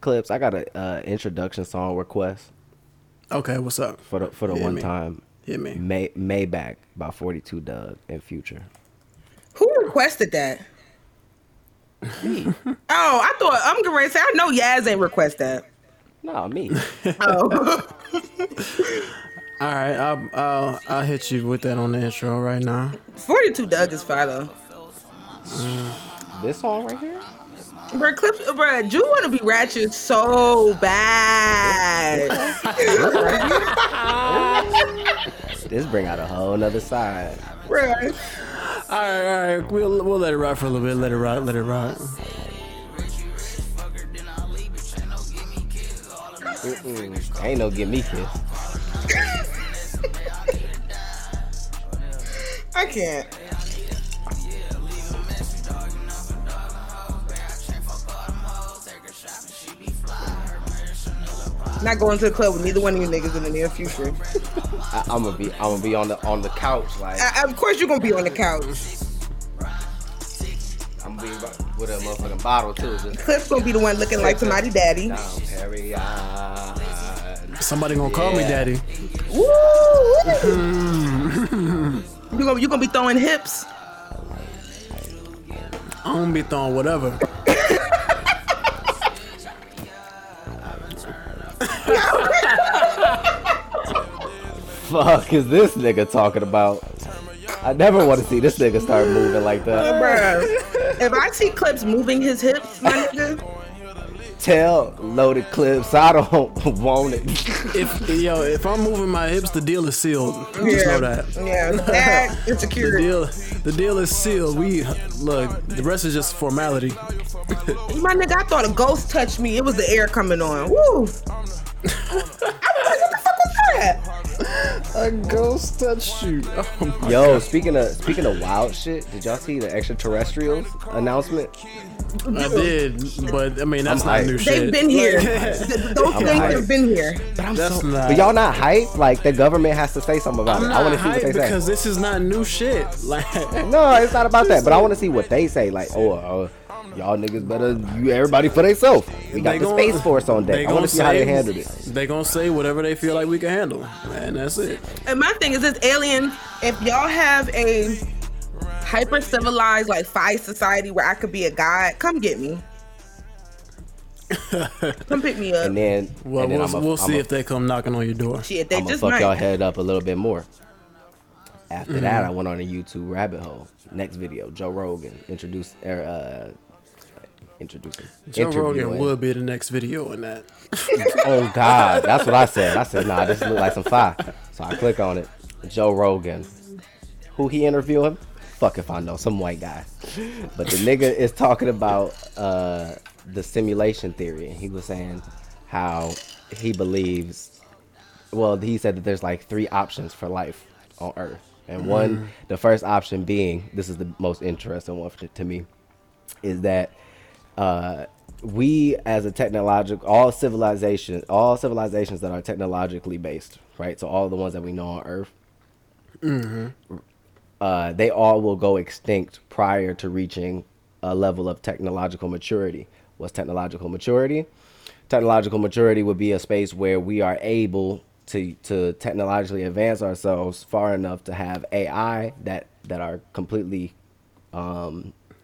clips. I got a uh, introduction song request Okay, what's up? for the for the Hit one me. time. Hit me. May Maybach by 42 Dugg and Future. Who requested that? Me. oh, I thought I'm gonna say I know Yaz ain't request that. No, me. Oh, All right, I'll, I'll I'll hit you with that on the intro right now. 42 Dugg is fire though. this song right here. Bruh, clips, bruh, Drew want to be ratchet so bad. This bring out a whole nother side. bruh. All right, all right, we'll we'll let it rock for a little bit. Let it rock, let it rock. Mm-mm. Ain't no give me kiss. I can't. Not going to the club with neither one of you niggas in the near future. I, I'm gonna be. I'm gonna be on the on the couch like I, of course, you're gonna be on the couch. I'm gonna be with a motherfucking bottle too. Just Clip's gonna be the one looking like somebody daddy. down Perry. Somebody gonna call me daddy. Woo! you gonna you gonna be throwing hips? I'm gonna be throwing whatever. Fuck is this nigga talking about? I never want to see this nigga start moving like that. If I see Clips moving his hips, my nigga, Tell loaded clips. I don't want it. If yo, if I'm moving my hips, the deal is sealed. Just know that. Yeah, that The deal, the deal is sealed. We look. The rest is just formality. My nigga, I thought a ghost touched me. It was the air coming on. Woo! I was like, what the fuck was that? A ghost touched you. Oh my Yo, speaking of speaking of wild shit, did y'all see the extraterrestrials announcement? I did, but I mean that's I'm not hyped. new They've shit. been here. Th- Those I'm things hyped. have been here. But I'm That's so, not- But y'all not hype? Like the government has to say something about I'm it. I want to see what hyped they because say. this is not new shit. Like No, it's not about that. But I want to see what they say. Like, oh, uh, y'all niggas better you everybody for themselves. We got They the gon- space force on they deck. I want gonna see how they handle it. They gonna say whatever they feel like we can handle, and that's it. And my thing is this alien, if y'all have a hyper civilized like five society where I could be a god, come get me. come pick me up. And then, Well, and then we'll, I'ma- we'll see I'ma- if they come knocking on your door. Shit, they I'm gonna just fuck might. y'all head up a little bit more. After Mm-hmm. that, I went on a YouTube rabbit hole. Next video, Joe Rogan introduced, er, uh, introducing, Joe Rogan will be the next video in that. Oh God, that's what I said. I said, nah, this look like some fire. So I click on it. Joe Rogan. Who he interviewing? Fuck if I know, some white guy. But the nigga is talking about uh, the simulation theory. And he was saying how he believes. Well, he said that there's like three options for life on Earth, and one, the first option being, this is the most interesting one to, to me, is that uh, we as a technological all civilization all civilizations that are technologically based right? So all the ones that we know on earth uh, they all will go extinct prior to reaching a level of technological maturity. What's technological maturity? Technological maturity would be a space where we are able to to technologically advance ourselves far enough to have ai that that are completely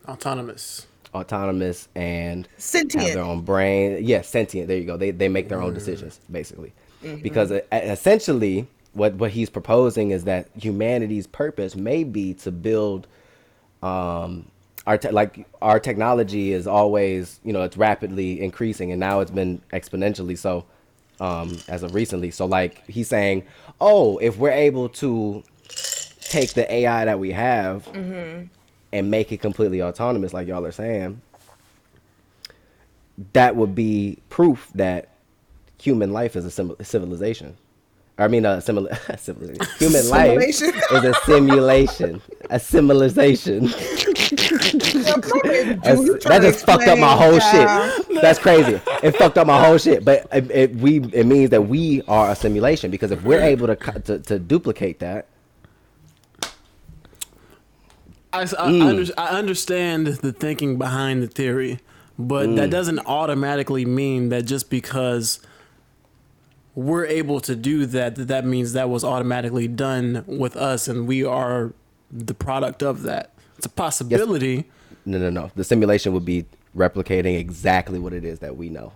Autonomous. Autonomous and Sentient. have their own brain. Yes, sentient. There you go. They they make their own decisions basically, because uh, essentially what what he's proposing is that humanity's purpose may be to build, um, our te- like our technology is always you know it's rapidly increasing and now it's been exponentially so, um, as of recently. So like he's saying, oh, if we're able to take the AI that we have and make it completely autonomous, like y'all are saying, that would be proof that human life is a civilization. I mean, a simula- civilization. Human life is a simulation, a civilization. That just fucked up my whole shit. That's crazy. It fucked up my whole shit. But it, it we it means that we are a simulation because if we're able to to, to duplicate that, I, I, Mm. under, I understand the thinking behind the theory, but Mm. that doesn't automatically mean that just because we're able to do that, that that means that was automatically done with us, and we are the product of that. It's a possibility. No, no, no. The simulation would be replicating exactly what it is that we know.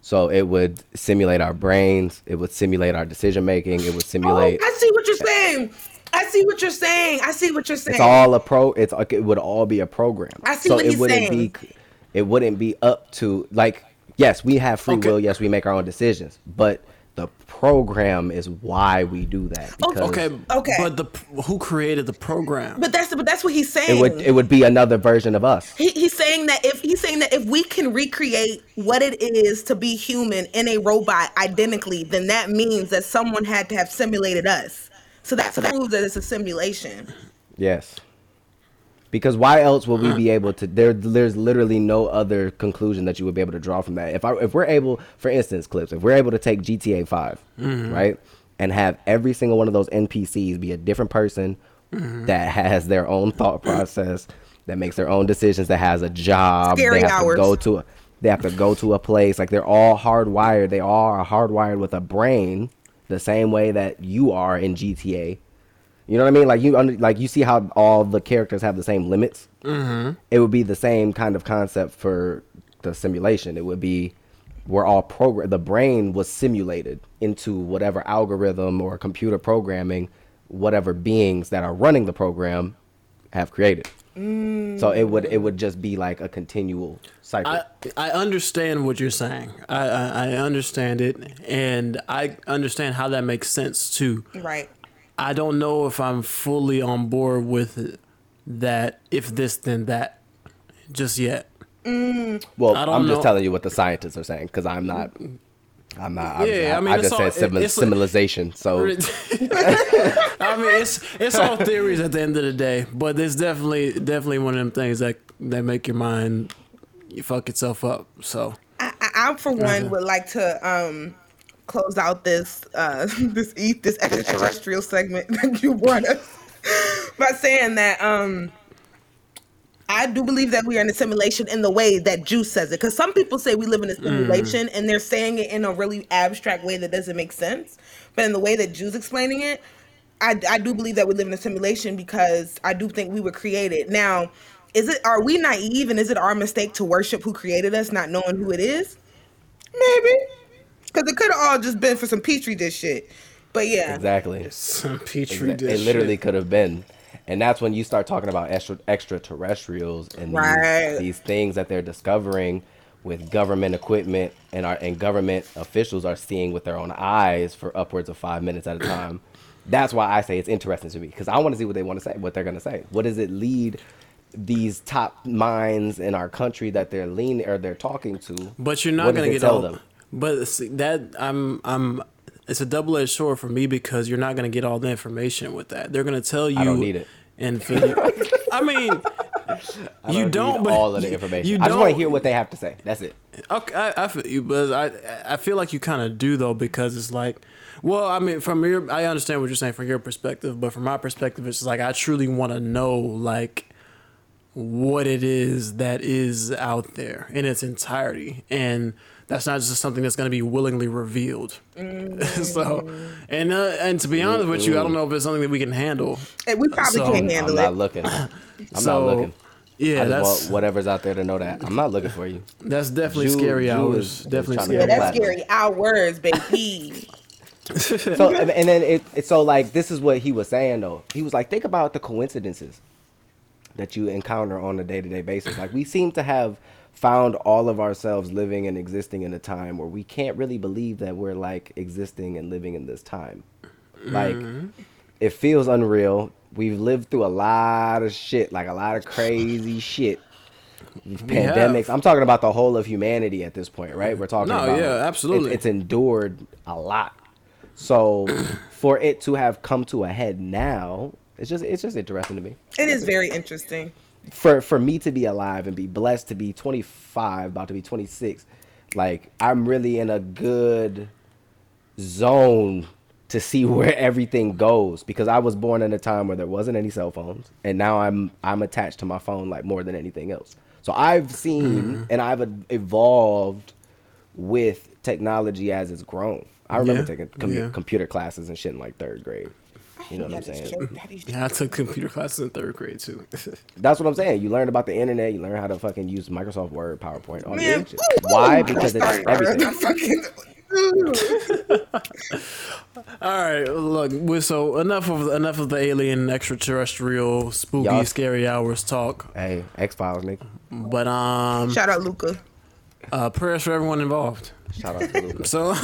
So it would simulate our brains. It would simulate our decision making. It would simulate. Oh, simulate. I see what you're saying. I see what you're saying. I see what you're saying. It's all a pro. It's like it would all be a program. I see so what it he's wouldn't saying. be. It wouldn't be up to like. Yes, we have free Okay. will. Yes, we make our own decisions. But the program is why we do that. Oh, because Okay, Okay. But the who created the program? but that's but that's what he's saying. It would. It would be another version of us. He, he's saying that if he's saying that if we can recreate what it is to be human in a robot identically, then that means that someone had to have simulated us. So that proves that it's a simulation. Yes. Because why else would we be able to? There, there's literally no other conclusion that you would be able to draw from that. If I, if we're able, for instance, clips, if we're able to take GTA 5 mm-hmm. right, and have every single one of those NPCs be a different person mm-hmm. that has their own thought process, that makes their own decisions, that has a job, Scary they have hours. to go to, a, they have to go to a place. Like they're all hardwired. They all are hardwired with a brain, the same way that you are in GTA. You know what I mean? Like you under, like you see how all the characters have the same limits. Mm-hmm. It would be the same kind of concept for the simulation. It would be we're all program. The brain was simulated into whatever algorithm or computer programming, whatever beings that are running the program have created. Mm. So it would it would just be like a continual cycle. I I understand what you're saying. I, I I understand it, and I understand how that makes sense too. Right. I don't know if I'm fully on board with that. If this, then that. Just yet. Mm. well, I don't I'm just telling you what the scientists are saying because I'm not. I'm not. I'm, Yeah, I, I mean, I it's just all- said civil, it's- civilization. So I mean, it's it's all theories at the end of the day, but it's definitely definitely one of them things that that make your mind you fuck itself up. So I, I, I for one would like to um close out this uh this eat this extraterrestrial segment that you brought us by saying that um I do believe that we are in a simulation in the way that Juice says it. Because some people say we live in a simulation mm. and they're saying it in a really abstract way that doesn't make sense. But in the way that Juice explaining it, I, I do believe that we live in a simulation because I do think we were created. Now, is it are we naive and is it our mistake to worship who created us, not knowing who it is? Maybe. Because it could have all just been for some petri dish shit. But yeah. exactly. some petri Exa- dish. It literally could have been. And that's when you start talking about extra extraterrestrials and these- Right. these, things that they're discovering with government equipment and our and government officials are seeing with their own eyes for upwards of five minutes at a time. That's why I say it's interesting to me because I want to see what they want to say, what they're going to say. What does it lead these top minds in our country that they're leaning or they're talking to? But you're not gonna get tell all. them? But see, that I'm I'm. It's a double edged sword for me because you're not gonna get all the information with that. They're gonna tell you. I don't need it. And for I mean, I you don't. But all of the information. You I just want to hear what they have to say. That's it. Okay, I, I feel you, but I I feel like you kind of do though because it's like, well, I mean, from your I understand what you're saying from your perspective, but from my perspective, it's like I truly want to know like what it is that is out there in its entirety, and that's not just something that's going to be willingly revealed. so, and uh, and to be honest with you, I don't know if it's something that we can handle. And we probably So- can't handle I'm handle not looking. I'm so, not looking. Yeah, I that's want whatever's out there to know that. I'm not looking for you. that's definitely Jew- scary Jew hours. is- is definitely trying to scary. get That's platinum. scary. Our words, baby. So and and then it, it so like this is what he was saying though. He was like, think about the coincidences that you encounter on a day to day basis. Like we seem to have found all of ourselves living and existing in a time where we can't really believe that we're like existing and living in this time. Like mm-hmm. it feels unreal. We've lived through a lot of shit, like a lot of crazy shit. Pandemics. I'm talking about the whole of humanity at this point, right? We're talking No, about yeah, absolutely. It's, it's endured a lot. So for it to have come to a head now, it's just it's just interesting to me. It is very interesting. For for me to be alive and be blessed to be 25, about to be 26, like I'm really in a good zone to see where everything goes because I was born in a time where there wasn't any cell phones and now I'm I'm attached to my phone like more than anything else. So I've seen mm-hmm. and I've evolved with technology as it's grown. I remember Yeah, taking com- yeah. computer classes and shit in like third grade. You know what I'm saying? true. That is true. Yeah, I took computer classes in third grade too. That's what I'm saying. You learn about the internet. You learn how to fucking use Microsoft Word, PowerPoint, all Man, that shit. ooh, Why? ooh, Because it's sorry, everything. fucking- All right, look. we- So enough of enough of the alien, extraterrestrial, spooky, Y'all- scary hours talk. Hey, X Files, nigga. But um, Shout out Luca. uh, prayers for everyone involved. Shout out to Lucas. So,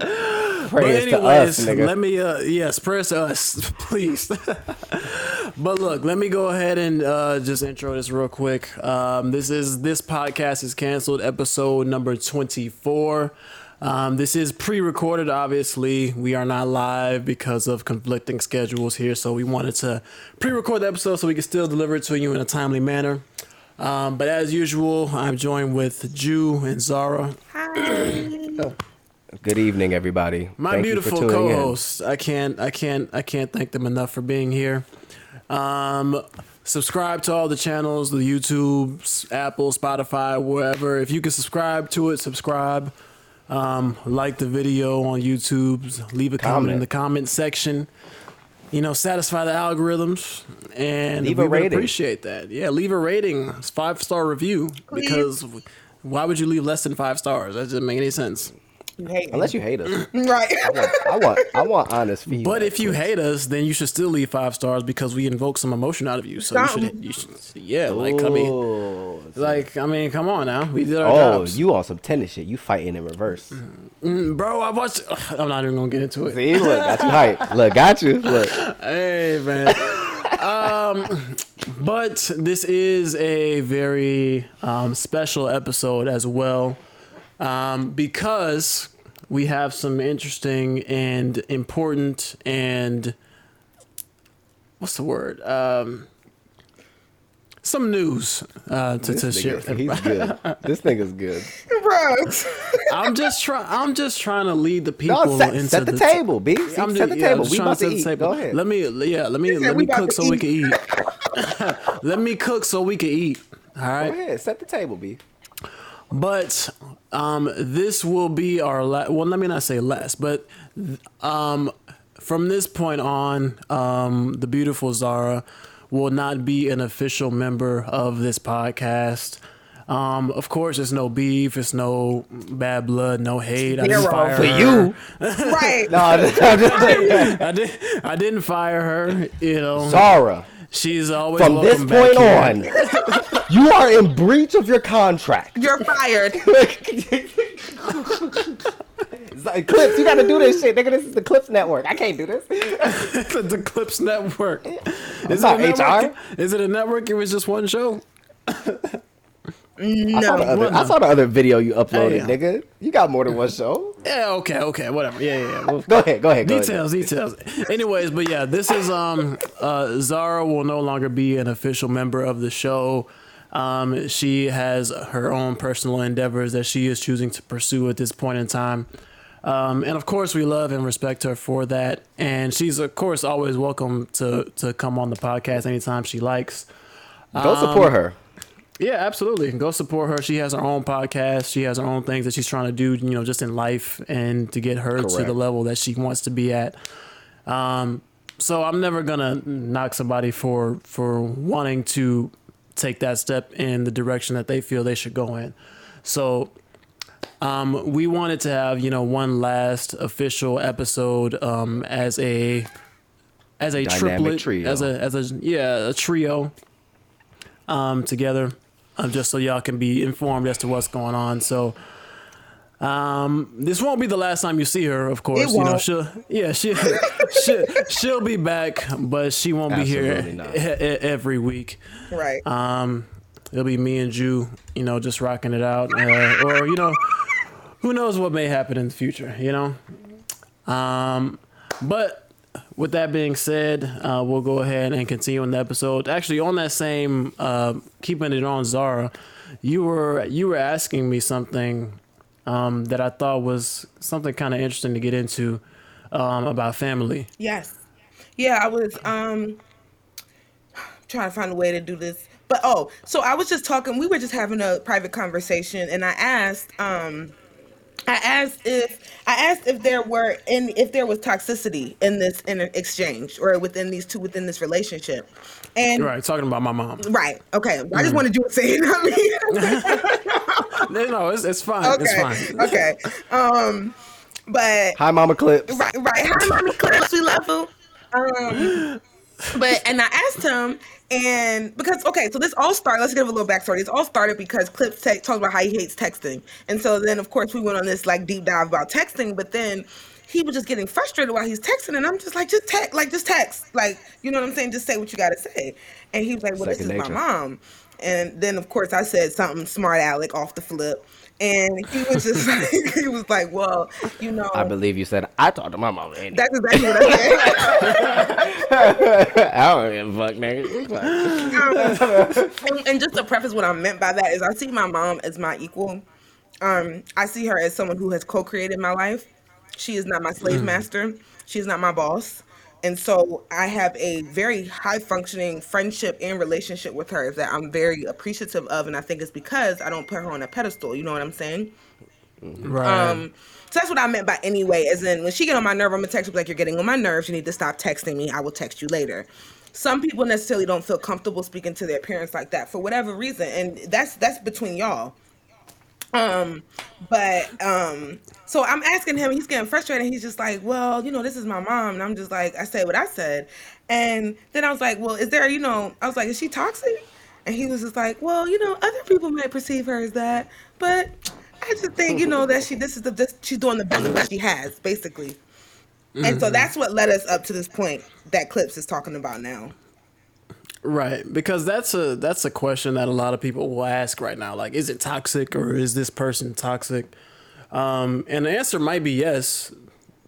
Prayers but to anyways, us, nigga. let me. Uh, yes, prayers to us, please. but look, let me go ahead and uh, just intro this real quick. Um, this is this podcast is canceled, episode number twenty four. Um, this is pre-recorded. Obviously, we are not live because of conflicting schedules here. So we wanted to pre-record the episode so we can still deliver it to you in a timely manner. Um, but as usual, I'm joined with Jew and Zara. Good evening, everybody. My Thank beautiful co-hosts. I can't, I can't, I can't thank them enough for being here. Um, subscribe to all the channels, the YouTube, Apple, Spotify, wherever. If you can subscribe to it, subscribe. Um, like the video on YouTube. Leave a comment, in the comment section. You know, satisfy the algorithms, and Leave we a would rating. appreciate that. Yeah, leave a rating, five star review, Please. because why would you leave less than five stars? That doesn't make any sense. You hate me. Unless you hate us, right. I want, I want I want honest feedback. But if you hate us, then you should still leave five stars because we invoke some emotion out of you. So you should, you should, yeah, like I mean, Ooh. like I mean, come on now, we did our oh, jobs. you on some tennis shit? You fighting in reverse? Mm, bro, I watched. I'm not even gonna get into it. See, look, got you hype. Look, got you. Look, Hey man. um, but this is a very um, special episode as well, um, because we have some interesting and important and what's the word? Um, some news uh, to, to this share. nigga, he's good. This nigga's good. Bro. I'm just trying. I'm just trying to lead the people No, set, into set the, t- table, B. See, I'm set just, the yeah, table. We about to set eat. table. Go ahead. Let me, yeah, let me, said let me cook to so we can eat. let me cook so we can eat. All right. Go ahead. Set the table, B. But um, this will be our last. Well, let me not say last, but um, from this point on, um, the beautiful Zara will not be an official member of this podcast. Um, of course, it's no beef, it's no bad blood, no hate. I didn't fire For her. you. right. No, I'm just, I'm just I did. I didn't fire her. You know, Zara. she's always From this back point here. on, you are in breach of your contract. You're fired. Like, Clips, you gotta do this shit, nigga. This is the Clips Network. I can't do this. It's the Clips Network. Is not it a HR. network? Is it a network? It was just one show. I, saw the No. other, I saw the other video you uploaded, Hey. nigga. You got more than one show. Yeah. Okay. Okay. Whatever. Yeah. Yeah. yeah. Well, Go ahead, go ahead, go details. Details. Anyways, but yeah, this is um. Uh, Zara will no longer be an official member of the show. Um, she has her own personal endeavors that she is choosing to pursue at this point in time. Um, and of course, we love and respect her for that. And she's, of course, always welcome to, to come on the podcast anytime she likes. Go support her. Yeah, absolutely. Go support her. She has her own podcast. She has her own things that she's trying to do, you know, just in life and to get her to the level that she wants to be at. Um, so I'm never gonna knock somebody for for wanting to take that step in the direction that they feel they should go in. So um, we wanted to have you know one last official episode um, as a as a Dynamic triplet trio. as a as a yeah a trio um, together, um, just so y'all can be informed as to what's going on. So. Um, this won't be the last time you see her, of course. You know, won't. she'll yeah, she she she'll be back, but she won't be here not. e- e- every week. Right. Um, it'll be me and Jew, you know, just rocking it out, uh, or you know, who knows what may happen in the future, you know. Um, but with that being said, uh, we'll go ahead and continue on the episode. Actually, on that same, uh, keeping it on Zara, you were you were asking me something um, that I thought was something kind of interesting to get into um, about family. Yes. Yeah, I was um trying to find a way to do this but oh, so I was just talking. We were just having a private conversation, and I asked. um I asked if I asked if there were in if there was toxicity in this in exchange or within these two within this relationship, and right talking about my mom. Right. Okay. I just mm. wanted you to say it. no, it's it's fine. Okay. It's fine. Okay. Um, but hi, Mama Clips. Right. Right. Hi, Mama Clips. We love you. Um, but and I asked him, and because okay, so this all started. Let's give a little backstory. This all started because Clips te- talked about how he hates texting, and so then of course we went on this like deep dive about texting. But then he was just getting frustrated while he's texting, and I'm just like, just text, like just text, like you know what I'm saying. Just say what you got to say. And he was like, well, Second this is nature. my mom. And then of course I said something smart aleck off the flip. And he was just like, he was like, well, you know. I believe you said, I talked to my mom. Anyway. That's exactly what I said. I don't give a fuck, nigga. Um, and just to preface what I meant by that is I see my mom as my equal. Um, I see her as someone who has co-created my life. She is not my slave mm. master. She is not my boss. And so I have a very high functioning friendship and relationship with her that I'm very appreciative of. And I think it's because I don't put her on a pedestal. You know what I'm saying? Right. Um, so that's what I meant by anyway, as in when she get on my nerve, I'm gonna text her like you're getting on my nerves. You need to stop texting me. I will text you later. Some people necessarily don't feel comfortable speaking to their parents like that for whatever reason, and that's that's between y'all. Um, but um, so I'm asking him, he's getting frustrated. He's just like, well, you know, this is my mom. And I'm just like, I said what I said. And then I was like, well, is there, you know, I was like, is she toxic? And he was just like, well, you know, other people might perceive her as that, but I just think, you know, that she, this is the, this, she's doing the best that she has, basically. Mm-hmm. And so mm-hmm. that's what led us up to this point that Clips is talking about now. Right, because that's a that's a question that a lot of people will ask right now. Like, is it toxic or is this person toxic? Um, and the answer might be yes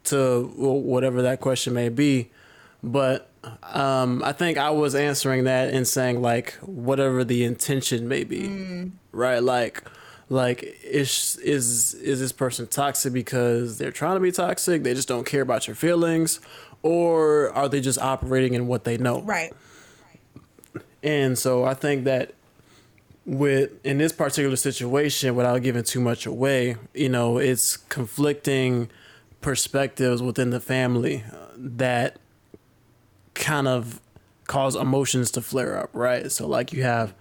to whatever that question may be, but um, I think I was answering that and saying like whatever the intention may be, mm. right? Like, like is is is this person toxic because they're trying to be toxic? They just don't care about your feelings, or are they just operating in what they know? Right. And so I think that with in this particular situation, without giving too much away, you know, it's conflicting perspectives within the family uh, that kind of cause emotions to flare up, right? So like you have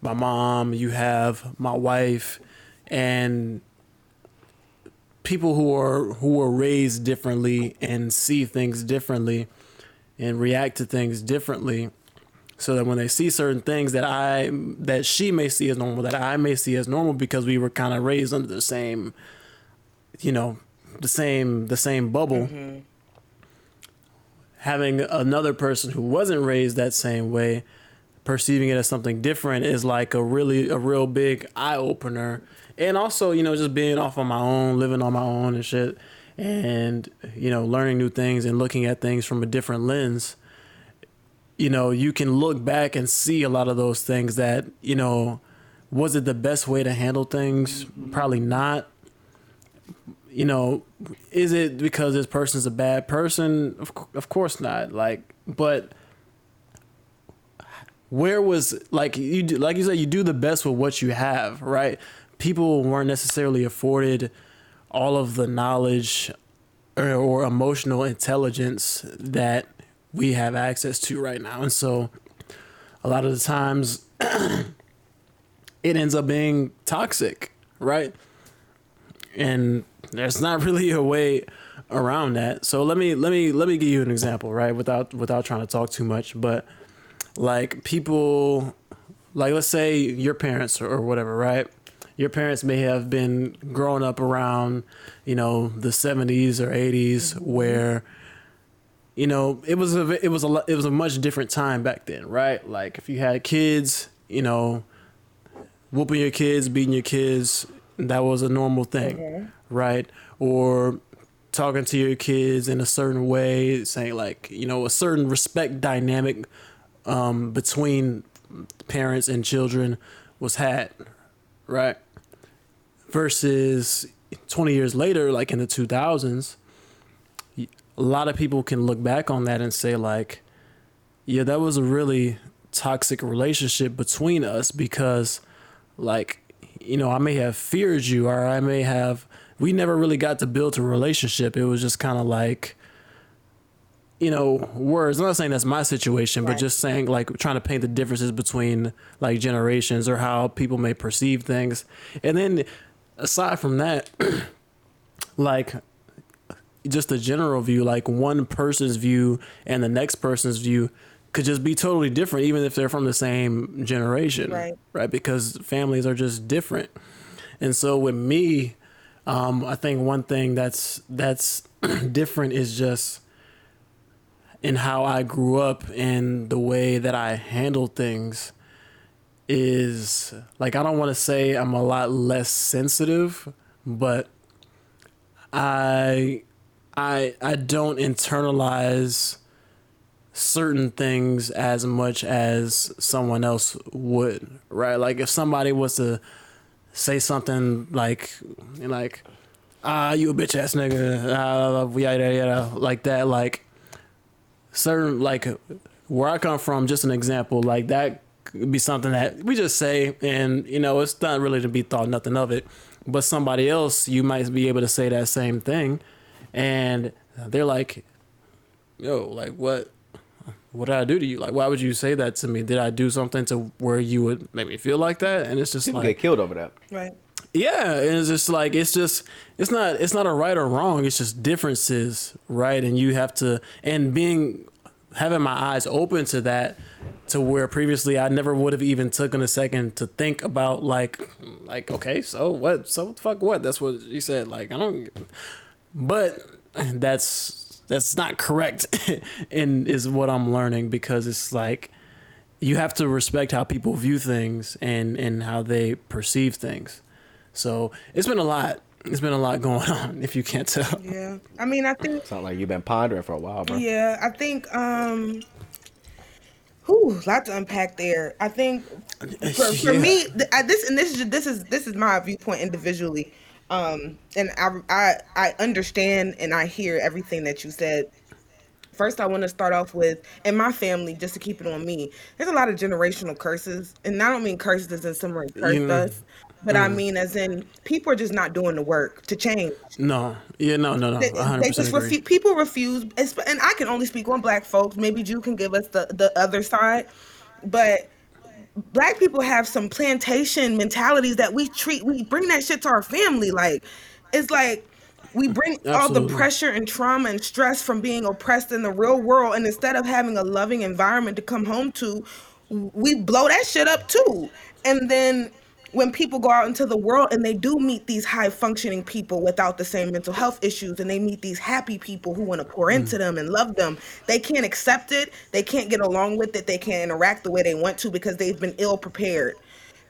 my mom, you have my wife, and people who are who are raised differently and see things differently and react to things differently so that when they see certain things that I that she may see as normal, that I may see as normal because we were kind of raised under the same, you know, the same the same bubble. Mm-hmm. Having another person who wasn't raised that same way, perceiving it as something different is like a really a real big eye opener. And also, you know, just being off on my own, living on my own and shit, and you know, learning new things and looking at things from a different lens you know, you can look back and see a lot of those things that, you know, was it the best way to handle things? Probably not. You know, is it because this person's a bad person? Of, of course not. Like, but where was like you do, like you said you do the best with what you have, right? People weren't necessarily afforded all of the knowledge or, or emotional intelligence that we have access to right now. And so a lot of the times it ends up being toxic, right? And there's not really a way around that. So let me let me let me give you an example, right? Without without trying to talk too much, but like people like let's say your parents or whatever, right? Your parents may have been growing up around, you know, the 70s or 80s where you know, it was a it was a it was a much different time back then, right? Like if you had kids, you know, whooping your kids, beating your kids, that was a normal thing, mm-hmm. right? Or talking to your kids in a certain way, saying like, you know, a certain respect dynamic um, between parents and children was had, right? Versus 20 years later, like in the 2000s, a lot of people can look back on that and say like, yeah, that was a really toxic relationship between us because like you know, I may have feared you or I may have we never really got to build a relationship. It was just kind of like you know, words. I'm not saying that's my situation, right. but just saying like trying to paint the differences between like generations or how people may perceive things. And then aside from that, like just the general view, like one person's view and the next person's view could just be totally different, even if they're from the same generation, right? Right, because families are just different. And so with me, um, I think one thing that's that's different is just in how I grew up and the way that I handle things is like I don't want to say I'm a lot less sensitive, but I I I don't internalize certain things as much as someone else would, right? Like if somebody was to say something like like ah you a bitch ass nigga ah, yada yada like that like certain like where I come from just an example like that could be something that we just say and you know it's not really to be thought nothing of it but somebody else you might be able to say that same thing and they're like, "Yo, like what? What did I do to you? Like, why would you say that to me? Did I do something to where you would make me feel like that?" And it's just People like get killed over that, right? Yeah, and it's just like it's just it's not it's not a right or wrong. It's just differences, right? And you have to and being having my eyes open to that to where previously I never would have even taken a second to think about like like okay so what so fuck what that's what you said like I don't but that's that's not correct and is what I'm learning because it's like you have to respect how people view things and and how they perceive things. So it's been a lot. It's been a lot going on, if you can't tell. Yeah, I mean, I think sound like you've been pondering for a while, bro. Yeah, I think um, whew, lot to unpack there. I think for, for yeah. me, this and this is this is this is my viewpoint individually. Um, and I, I, I understand and I hear everything that you said. First, I want to start off with, in my family, just to keep it on me, there's a lot of generational curses. And I don't mean curses as in someone cursed mm. us, but mm. I mean as in people are just not doing the work to change. No, yeah, no, no, no. They, they just refu- people refuse, and I can only speak on black folks. Maybe you can give us the, the other side, but black people have some plantation mentalities that we treat we bring that shit to our family like it's like we bring Absolutely. all the pressure and trauma and stress from being oppressed in the real world and instead of having a loving environment to come home to we blow that shit up too and then when people go out into the world and they do meet these high functioning people without the same mental health issues and they meet these happy people who want to pour into mm. them and love them they can't accept it they can't get along with it they can't interact the way they want to because they've been ill prepared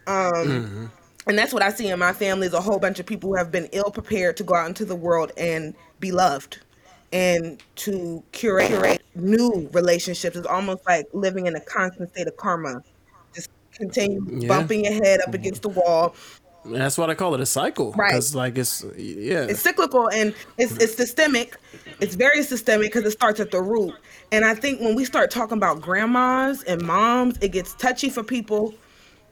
um, mm-hmm. and that's what i see in my family is a whole bunch of people who have been ill prepared to go out into the world and be loved and to curate, curate new relationships is almost like living in a constant state of karma continue yeah. bumping your head up against the wall. That's what I call it a cycle. Right. Because, like, it's, yeah. It's cyclical and it's, it's systemic. It's very systemic because it starts at the root. And I think when we start talking about grandmas and moms, it gets touchy for people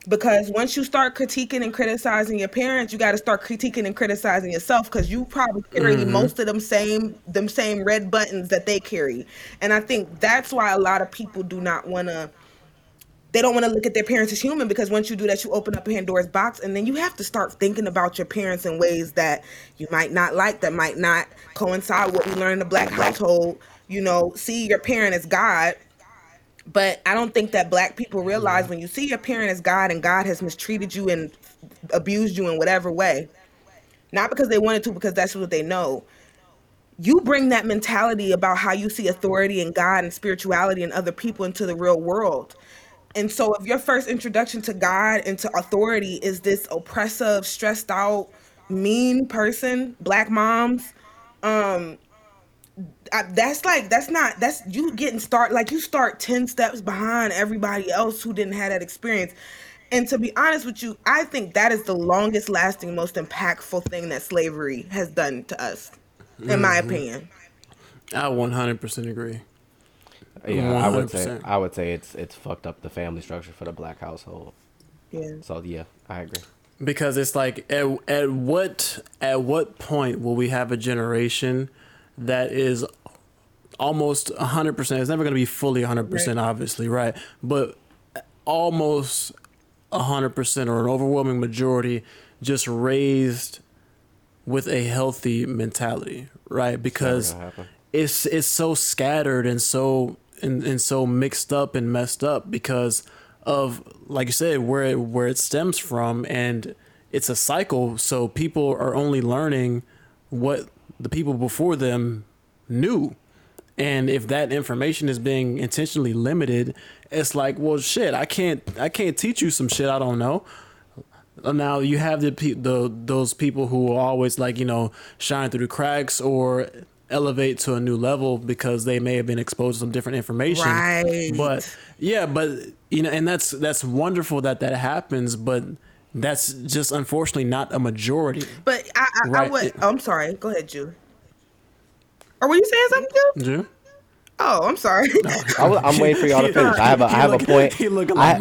because once you start critiquing and criticizing your parents, you got to start critiquing and criticizing yourself because you probably carry mm-hmm. most of them same them same red buttons that they carry. And I think that's why a lot of people do not want to they don't want to look at their parents as human because once you do that, you open up Pandora's box, and then you have to start thinking about your parents in ways that you might not like, that might not coincide with what we learn in the black household. You know, see your parent as God, but I don't think that black people realize when you see your parent as God and God has mistreated you and abused you in whatever way, not because they wanted to, because that's what they know. You bring that mentality about how you see authority and God and spirituality and other people into the real world and so, if your first introduction to God and to authority is this oppressive, stressed out, mean person, black moms, um, I, that's like that's not that's you getting start like you start 10 steps behind everybody else who didn't have that experience. And to be honest with you i think that is the longest lasting most impactful thing that slavery has done to us in mm-hmm. my opinion. I 100% agree Yeah, I would say I would say it's it's fucked up the family structure for the black household. Yeah. So yeah, I agree. because it's like at, at what at what point will we have a generation that is almost 100% it's never going to be fully 100% Right. obviously right but almost 100% or an overwhelming majority just raised with a healthy mentality right because it's it's so scattered and so and, and so mixed up and messed up because of like you said where it, where it stems from. And it's a cycle. So people are only learning what the people before them knew. And if that information is being intentionally limited it's like well shit i can't i can't teach you some shit i don't know. Now you have the, the those people who are always like you know shine through the cracks or elevate to a new level because they may have been exposed to some different information Right. but yeah but you know and that's that's wonderful that that happens but that's just unfortunately not a majority But I, I, I would. Oh, I'm sorry. Go ahead, Jew. Or were you saying something, Jew? Oh, I'm sorry. I, I'm waiting for y'all to finish. I have a I have a point. like? I,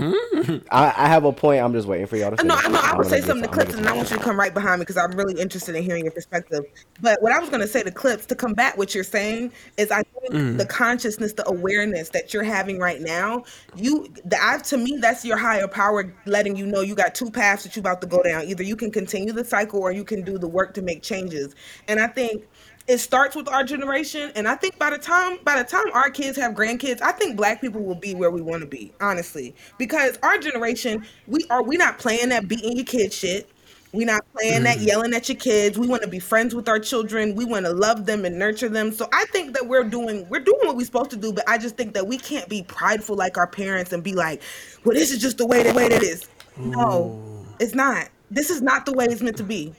I I have a point. I'm just waiting for y'all to No, finish. I know. I I'm would say get something to Clips, and I want you to come right behind me because I'm really interested in hearing your perspective. But what I was going to say to Clips to combat what you're saying is, I think Mm. the consciousness, the awareness that you're having right now, you, the, I, to me, that's your higher power letting you know you got two paths that you're about to go down. Either you can continue the cycle or you can do the work to make changes. And I think it starts with our generation and i think by the time by the time our kids have grandkids i think black people will be where we want to be honestly. Because our generation we are we not playing that beating your kid shit. We not playing that mm. yelling at your kids. We want to be friends with our children. We want to love them and nurture them. So i think that we're doing we're doing what we're supposed to do but i just think that we can't be prideful like our parents and be like well this is just the way the way that is. No it's not. This is not the way it's meant to be.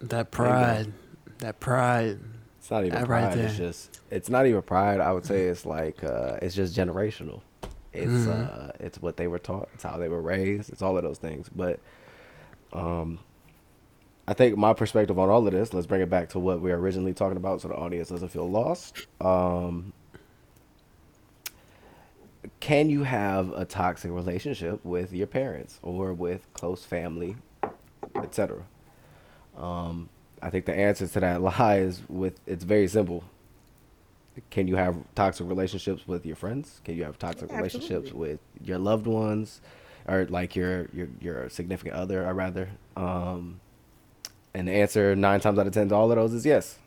That pride that pride It's not even That right pride. It's just it's not even pride. I would say it's like uh, it's just generational. It's uh, it's what they were taught. It's how they were raised. It's all of those things. But um, I think my perspective on all of this. Let's bring it back to what we were originally talking about, so the audience doesn't feel lost. Um, can you have a toxic relationship with your parents or with close family, etc.? Um, I think the answer to that lies with it's very simple. Can you have toxic relationships with your friends? Can you have toxic Yeah, relationships with your loved ones, or like your your your significant other, or rather? Um, and the answer nine times out of ten to all of those is yes.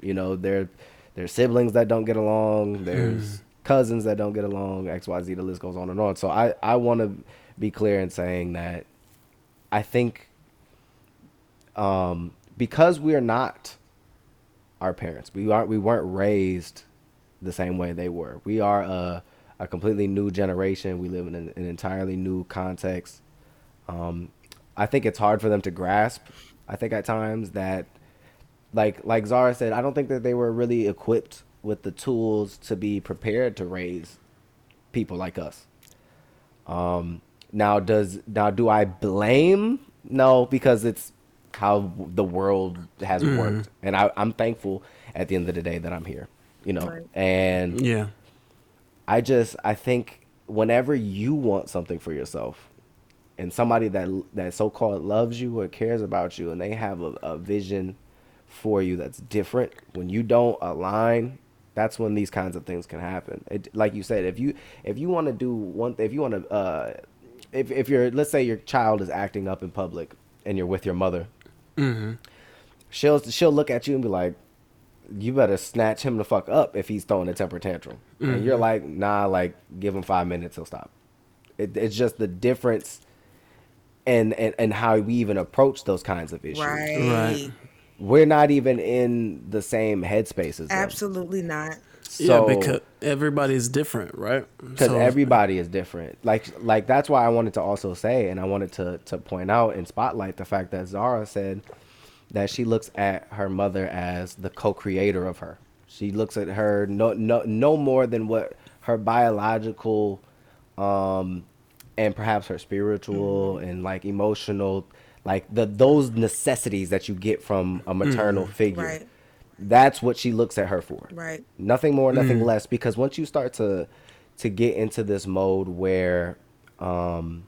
You know, there there's siblings that don't get along. There's cousins that don't get along. X Y Z. The list goes on and on. So I I want to be clear in saying that I think um, because we are not our parents, we aren't we weren't raised the same way they were. We are a a completely new generation. We live in an, an entirely new context. Um, I think it's hard for them to grasp. I think at times that, like like Zara said, I don't think that they were really equipped with the tools to be prepared to raise people like us. Um, now does now do I blame? No, because it's how the world has worked, and I, I'm thankful at the end of the day that I'm here. You know, Right. and yeah I just I think whenever you want something for yourself, and somebody that that so called loves you or cares about you, and they have a, a vision for you that's different, when you don't align, that's when these kinds of things can happen. It, like you said, if you if you want to do one, if you want to, uh, if if you're let's say your child is acting up in public and you're with your mother, Mm-hmm. she'll she'll look at you and be like, "You better snatch him the fuck up if he's throwing a temper tantrum." And mm-hmm. you're like, "Nah, like give him five minutes, he'll stop." It, it's just the difference, and and and how we even approach those kinds of issues. right, Right. We're not even in the same headspace as them. absolutely not So, yeah because everybody's different right because So- everybody is different. Like like that's why I wanted to also say, and I wanted to to point out and spotlight the fact that Zara said that she looks at her mother as the co-creator of her. She looks at her no no no more than what her biological, um, and perhaps her spiritual and like emotional, like the those necessities that you get from a maternal figure Right. That's what she looks at her for. Right. Nothing more, nothing less. Because once you start to to get into this mode where um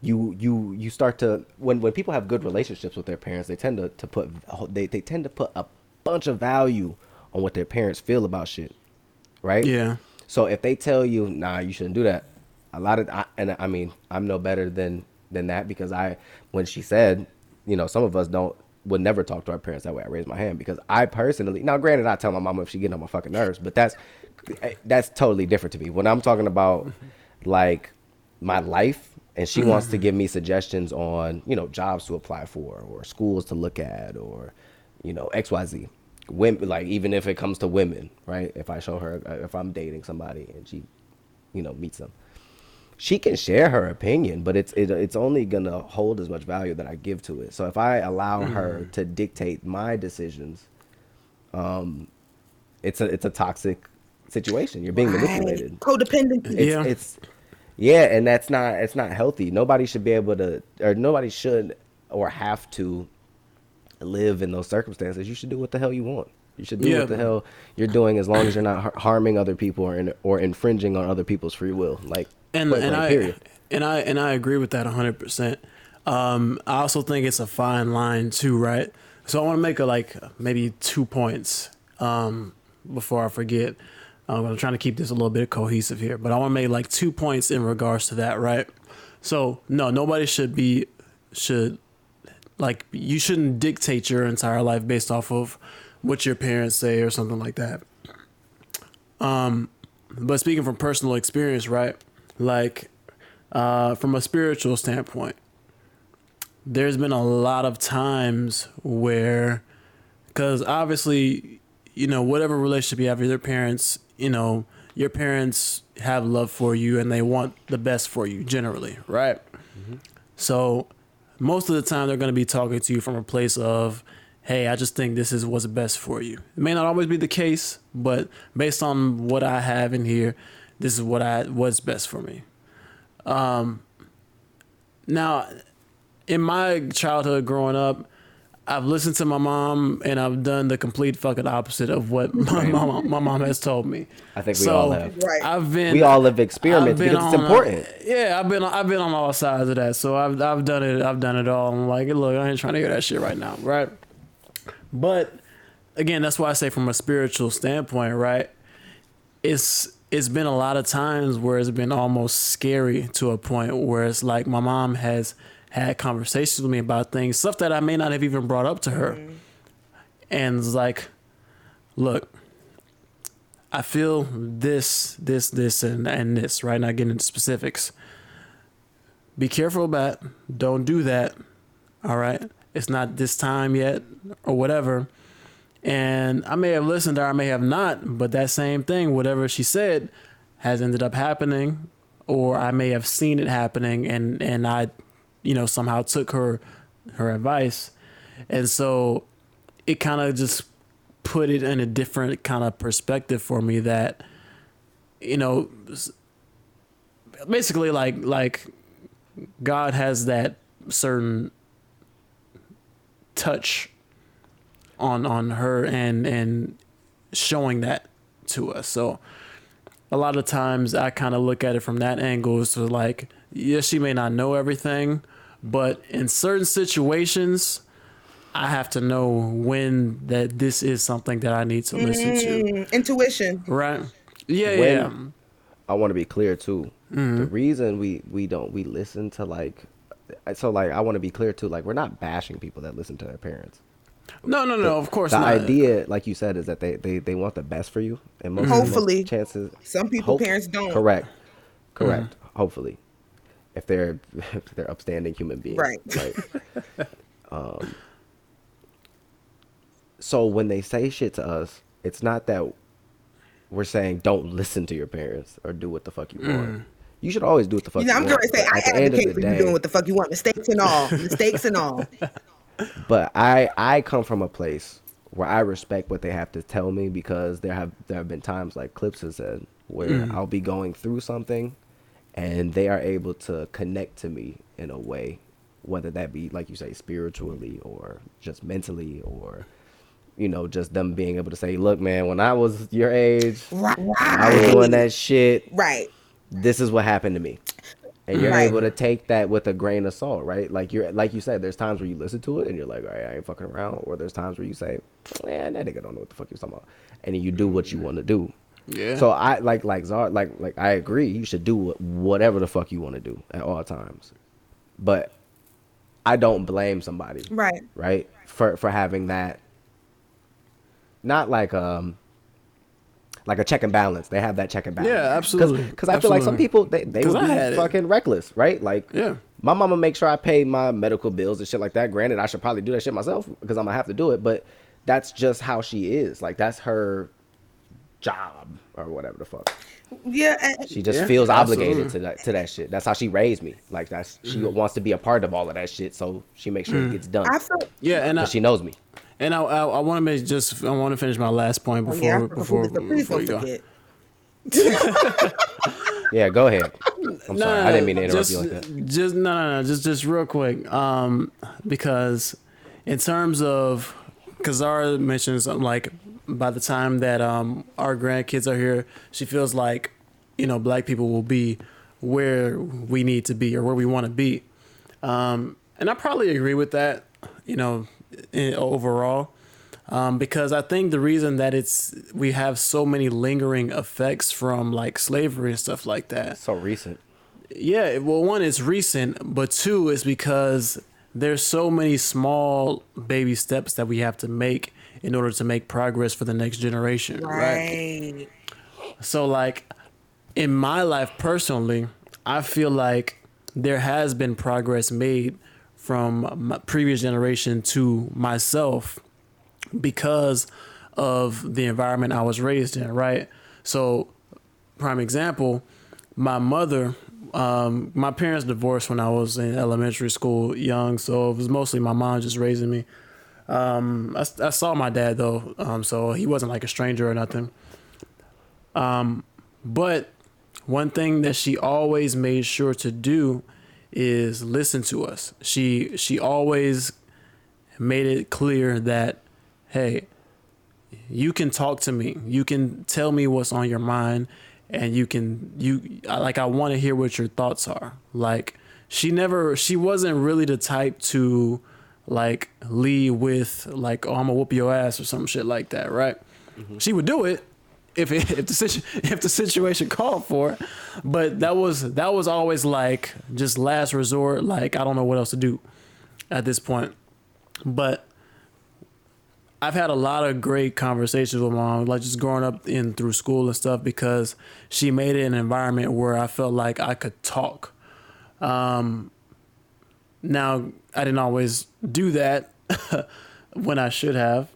you you you start to when when people have good relationships with their parents, they tend to, to put they, they tend to put a bunch of value on what their parents feel about shit. Right? Yeah. So if they tell you, nah, you shouldn't do that, a lot of, I, and I mean, I'm no better than than that because I, when she said, you know, some of us don't would never talk to our parents that way. I raise my hand because I personally, now granted, I tell my mom if she getting on my fucking nerves, but that's that's totally different to me. When I'm talking about like my life and she wants to give me suggestions on you know jobs to apply for or schools to look at or you know xyz women like even if it comes to women right if i show her uh, if i'm dating somebody and she you know meets them she can share her opinion but it's it, it's only gonna hold as much value that i give to it so if i allow her to dictate my decisions um it's a it's a toxic situation you're being manipulated Right. Codependency. it's, Yeah. it's yeah, and that's not it's not healthy. Nobody should be able to or nobody should or have to live in those circumstances. You should do what the hell you want. You should do Yeah. what the hell you're doing as long as you're not har- harming other people or in, or infringing on other people's free will. Like and and I period. and I and I agree with that hundred percent. Um, I also think it's a fine line too, right? So I want to make a like maybe two points um, before I forget. Um, I'm trying to keep this a little bit cohesive here, but I want to make like two points in regards to that, right? So no, nobody should be should like you shouldn't dictate your entire life based off of what your parents say or something like that. Um, but speaking from personal experience, right? Like uh, from a spiritual standpoint, there's been a lot of times where, because obviously, you know, whatever relationship you have with your parents, you know, your parents have love for you and they want the best for you generally, right? So most of the time they're going to be talking to you from a place of, hey, I just think this is what's best for you. It may not always be the case, but based on what I have in here, this is what I what's best for me. Um, now, in my childhood growing up, I've listened to my mom and I've done the complete fucking opposite of what my mom my mom has told me. I think we all have. Right. I've been We all have experiments because it's on, important. yeah, I've been I've been on all sides of that. So I've I've done it I've done it all. I'm like, look, I ain't trying to hear that shit right now, right? But again, that's why I say from a spiritual standpoint, right? It's it's been a lot of times where it's been almost scary to a point where it's like my mom has had conversations with me about things, stuff that I may not have even brought up to her. Mm-hmm. And it's like, look, I feel this, this, this, and, and this, right? Not getting into specifics. Be careful about don't do that. All right. It's not this time yet, or whatever. And I may have listened or I may have not, but that same thing, whatever she said, has ended up happening, or I may have seen it happening and, and I, you know, somehow took her her advice. And so it kind of just put it in a different kind of perspective for me that you know basically like like God has that certain touch on on her and and showing that to us. So a lot of times I kind of look at it from that angle So like yes she may not know everything, but in certain situations I have to know when that this is something that I need to listen to. Mm, intuition. Right? Yeah, When- yeah. I want to be clear too. Mm-hmm. The reason we we don't we listen to like so like I want to be clear too. Like we're not bashing people that listen to their parents. No, no, no. Of course the not. idea, like you said, is that they, they, they want the best for you, and most most Hopefully. chances. Some people parents don't. Correct, correct. Mm-hmm. Hopefully, if they're if they're upstanding human beings, Right. Right. um. So when they say shit to us, it's not that we're saying don't listen to your parents or do what the fuck you Mm. want. You should always do what the fuck You know, you I'm want. going to say I at the end of advocate for you doing what the fuck you want, mistakes and all, mistakes and all. but I I come from a place where I respect what they have to tell me because there have there have been times like Clips has said where mm. I'll be going through something and they are able to connect to me in a way whether that be like you say spiritually or just mentally or you know, just them being able to say, look, man, when I was your age, Right. I was doing that shit. Right. This is what happened to me. And you're Right. able to take that with a grain of salt, right? Like you're like you said, there's times where you listen to it and you're like, all right, I ain't fucking around. Or there's times where you say, man, that nigga don't know what the fuck you're talking about. And then you do what you want to do. Yeah. So I like like Zard like like I agree. You should do whatever the fuck you want to do at all times. But I don't blame somebody Right. right for for having that not like um like a check and balance they have that check and balance Yeah, absolutely. because i feel like some people they, they 'Cause would be had it. fucking reckless right like Yeah. my mama makes sure i pay my medical bills and shit like that granted i should probably do that shit myself because i'm gonna have to do it but that's just how she is like that's her job or whatever the fuck Yeah. And, she just Yeah, feels obligated absolutely. to that to that shit that's how she raised me like that's she Mm-hmm. wants to be a part of all of that shit so she makes sure it gets done I feel. Yeah, and I, she knows me and I, I, I want to make just I want to finish my last point Oh, before yeah. Before, before you go. forget. Yeah, go ahead. I'm sorry. I didn't mean to interrupt just, you like that. Just no, no, no. Just, just real quick. Um, because in terms of, because mentions mentioned something like, by the time that um our grandkids are here, she feels like, you know, black people will be where we need to be or where we want to be. Um, and I probably agree with that. You know, in, overall. Um, because I think the reason that it's we have so many lingering effects from like slavery and stuff like that So recent. yeah, well, one is recent, but two is because there's so many small baby steps that we have to make in order to make progress for the next generation, right? Right. So, like, in my life personally, I feel like there has been progress made from my previous generation to myself because of the environment I was raised in, right? So, prime example, my mother, um, my parents divorced when I was in elementary school, young, so it was mostly my mom just raising me. Um, I, I saw my dad though, um, so he wasn't like a stranger or nothing. Um, but one thing that she always made sure to do is listen to us. She she always made it clear that hey, you can talk to me. You can tell me what's on your mind and you can you like I want to hear what your thoughts are. Like she never she wasn't really the type to like lead with like oh I'm gonna whoop your ass or some shit like that, right? Mm-hmm. She would do it if it, if the if the situation called for it, but that was that was always like just last resort. Like I don't know what else to do at this point, but I've had a lot of great conversations with mom, like just growing up in through school and stuff, because she made it an environment where I felt like I could talk. Um, now I didn't always do that when I should have,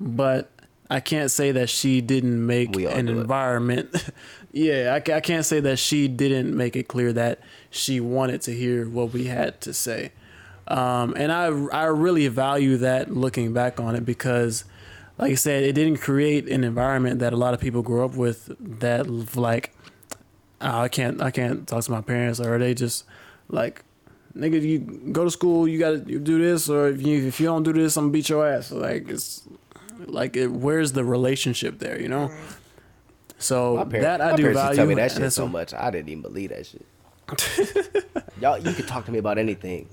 but I can't say that she didn't make an environment. yeah, I, I can't say that she didn't make it clear that she wanted to hear what we had to say. Um, and I I really value that looking back on it because, like I said, it didn't create an environment that a lot of people grew up with that like, oh, I can't I can't talk to my parents or they just like, nigga, you go to school, you gotta you do this, or if you if you don't do this, I'm gonna beat your ass. Like it's like it, where's the relationship there, you know? So My parents, that I my do value. tell me that shit so much. I didn't even believe that shit. Y'all, you could talk to me about anything.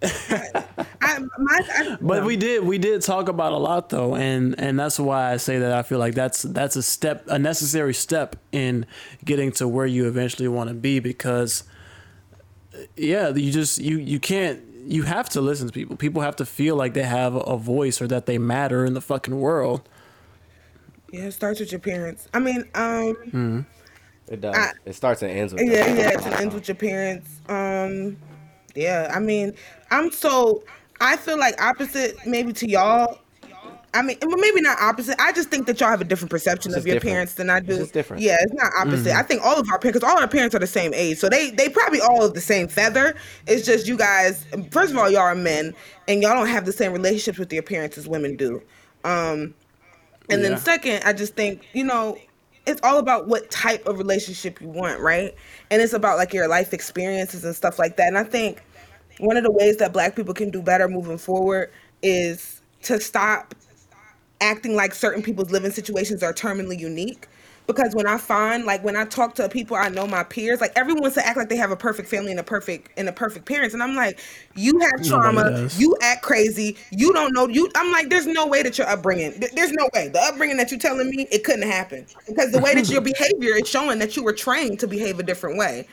I, my, I, But we did we did talk about a lot though, and and that's why I say that I feel like that's that's a step a necessary step in getting to where you eventually want to be because yeah, you just you you can't you have to listen to people. People have to feel like they have a voice or that they matter in the fucking world. yeah, it starts with your parents. I mean, um, It does. I- it starts and ends with yeah, that. yeah, it ends with your parents. Um, yeah, I mean, I'm so I feel like opposite maybe to y'all. I mean, well, maybe not opposite. I just think that y'all have a different perception of your different. parents than I do. It's different. Yeah, it's not opposite. I think all of our parents, because all our parents are the same age, so they they probably all of the same feather. It's just you guys. First of all, y'all are men, and y'all don't have the same relationships with your parents as women do. Um, and Yeah. then second, I just think, you know, it's all about what type of relationship you want, right? And it's about like your life experiences and stuff like that. And I think one of the ways that black people can do better moving forward is to stop acting like certain people's living situations are terminally unique. Because when I find like when I talk to people I know my peers, like everyone wants to act like they have a perfect family and a perfect and a perfect parents, and I'm like, you have trauma, you act crazy, you don't know you. I'm like, there's no way that your upbringing, there's no way. The upbringing that you're telling me it couldn't happen. Because the way that your behavior is showing that you were trained to behave a different way.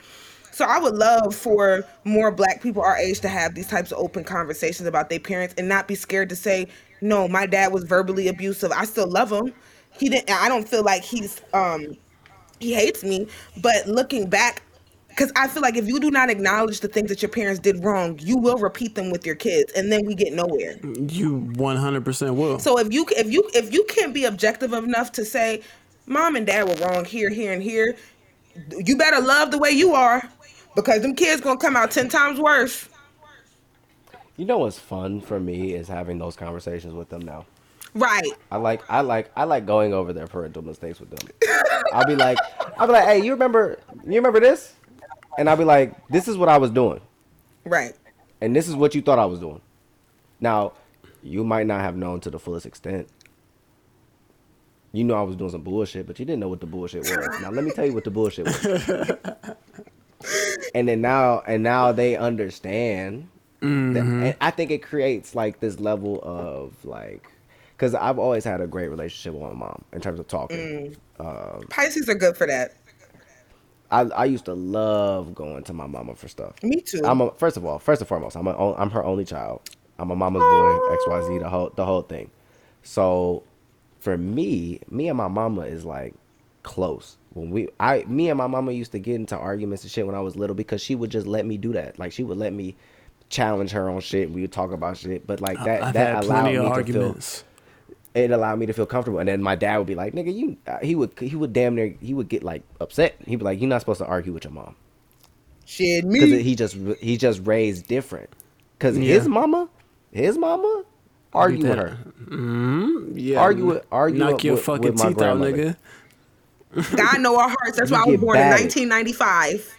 So I would love for more black people our age to have these types of open conversations about their parents and not be scared to say, no, my dad was verbally abusive. I still love him. He didn't i don't feel like he's um he hates me but looking back because i feel like if you do not acknowledge the things that your parents did wrong you will repeat them with your kids and then we get nowhere. You 100% will. So if you if you if you can't be objective enough to say mom and dad were wrong here here and here you better love the way you are because them kids gonna come out 10 times worse you know what's fun for me is having those conversations with them now Right. I like I like I like going over their parental mistakes with them. I'll be like I'll be like, hey, you remember you remember this? And I'll be like, this is what I was doing. Right. And this is what you thought I was doing. Now, you might not have known to the fullest extent. You know I was doing some bullshit, but you didn't know what the bullshit was. Now let me tell you what the bullshit was. and then now and now they understand. Mm-hmm. And I think it creates like this level of like because I've always had a great relationship with my mom in terms of talking. Mm. Um, Pisces are good for that. I, I used to love going to my mama for stuff. Me too. I'm a, first of all, first and foremost, I'm a, I'm her only child. I'm a mama's boy, X Y Z, the whole the whole thing. So, for me, me and my mama is like close. When we, I, me and my mama used to get into arguments and shit when I was little because she would just let me do that. Like she would let me challenge her on shit. We would talk about shit, but like that, I've that allowed me arguments. to feel it allowed me to feel comfortable. And then my dad would be like, "Nigga, you," uh, he would he would damn near he would get like upset. He'd be like, "You're not supposed to argue with your mom." Shit, me because he just he just raised different. Because yeah. his mama, his mama, argue with her. Mm-hmm. Yeah, argue with argue knock your with, fucking with teeth out, nigga. God know our hearts. That's why I was born in 1995.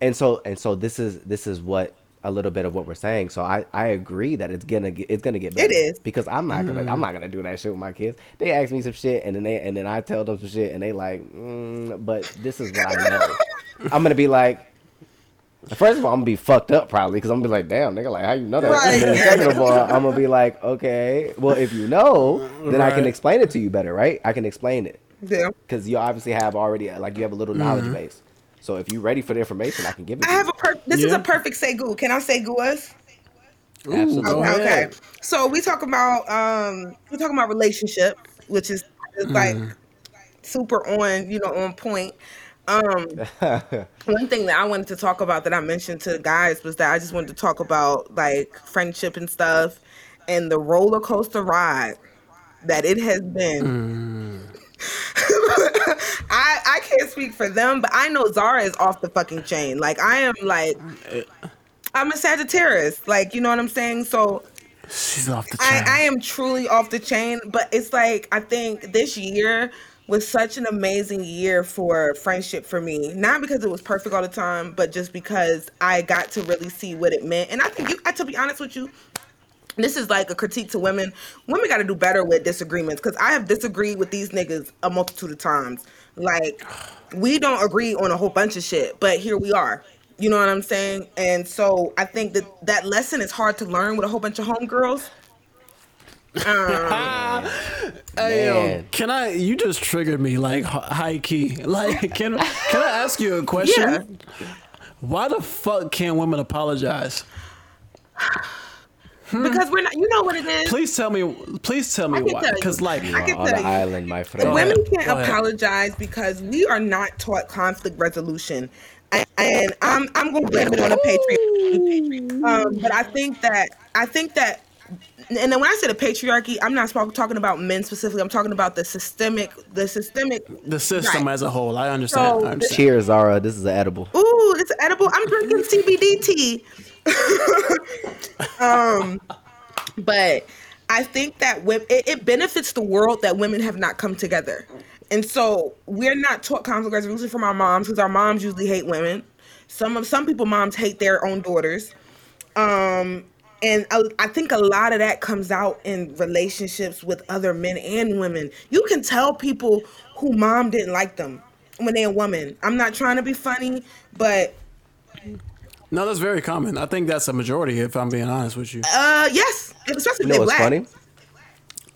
And so and so this is this is what a little bit of what we're saying. So I, I agree that it's gonna get it's gonna get better. It is because I'm not gonna mm. I'm not gonna do that shit with my kids. They ask me some shit and then they and then I tell them some shit and they like, mm, but this is what I know. I'm gonna be like. First of all, I'm gonna be fucked up probably because I'm gonna be like, damn, nigga, like how you know that? Right. second of all, I'm gonna be like, okay, well, if you know, then right. I can explain it to you better, right? I can explain it. Yeah. Because you obviously have already like you have a little knowledge mm-hmm. base. So if you're ready for the information, I can give it. I have you. a per- this yeah. is a perfect say goo. Can I say goo us? Absolutely. Okay, okay. So we talk about um we talking about relationship, which is, is mm. like super on, you know, on point. Um one thing that I wanted to talk about that I mentioned to the guys was that I just wanted to talk about like friendship and stuff and the roller coaster ride that it has been. Mm. I I can't speak for them, but I know Zara is off the fucking chain. Like I am like I'm a Sagittarius. Like, you know what I'm saying? So She's off the chain. I, I am truly off the chain, but it's like I think this year was such an amazing year for friendship for me. Not because it was perfect all the time, but just because I got to really see what it meant. And I think you to be honest with you, this is like a critique to women. Women got to do better with disagreements because I have disagreed with these niggas a multitude of times. Like, we don't agree on a whole bunch of shit, but here we are. You know what I'm saying? And so I think that that lesson is hard to learn with a whole bunch of homegirls. Um, hey, yo, can I? You just triggered me like high key. Like, can can I ask you a question? Yeah. Why the fuck can't women apologize? Hmm. Because we're not, you know what it is. Please tell me, please tell me why. Because like, I can on the you. island, my friend. Women can't apologize because we are not taught conflict resolution, and I'm I'm going to blame it on a patriarchy. Um, but I think that I think that and then when I say the patriarchy, I'm not talking about men specifically. I'm talking about the systemic, the systemic, the system right. as a whole. I understand. So, I understand. Cheers, Zara. This is an edible. Ooh, it's edible. I'm drinking CBD tea. um, but I think that it, it benefits the world that women have not come together. And so we're not taught conflict resolution from our moms because our moms usually hate women. Some of some people moms hate their own daughters. Um, and I, I think a lot of that comes out in relationships with other men and women. You can tell people who mom didn't like them when they're a woman. I'm not trying to be funny, but No, that's very common. I think that's a majority, if I'm being honest with you. uh, yes, especially You if know they're what's black. funny?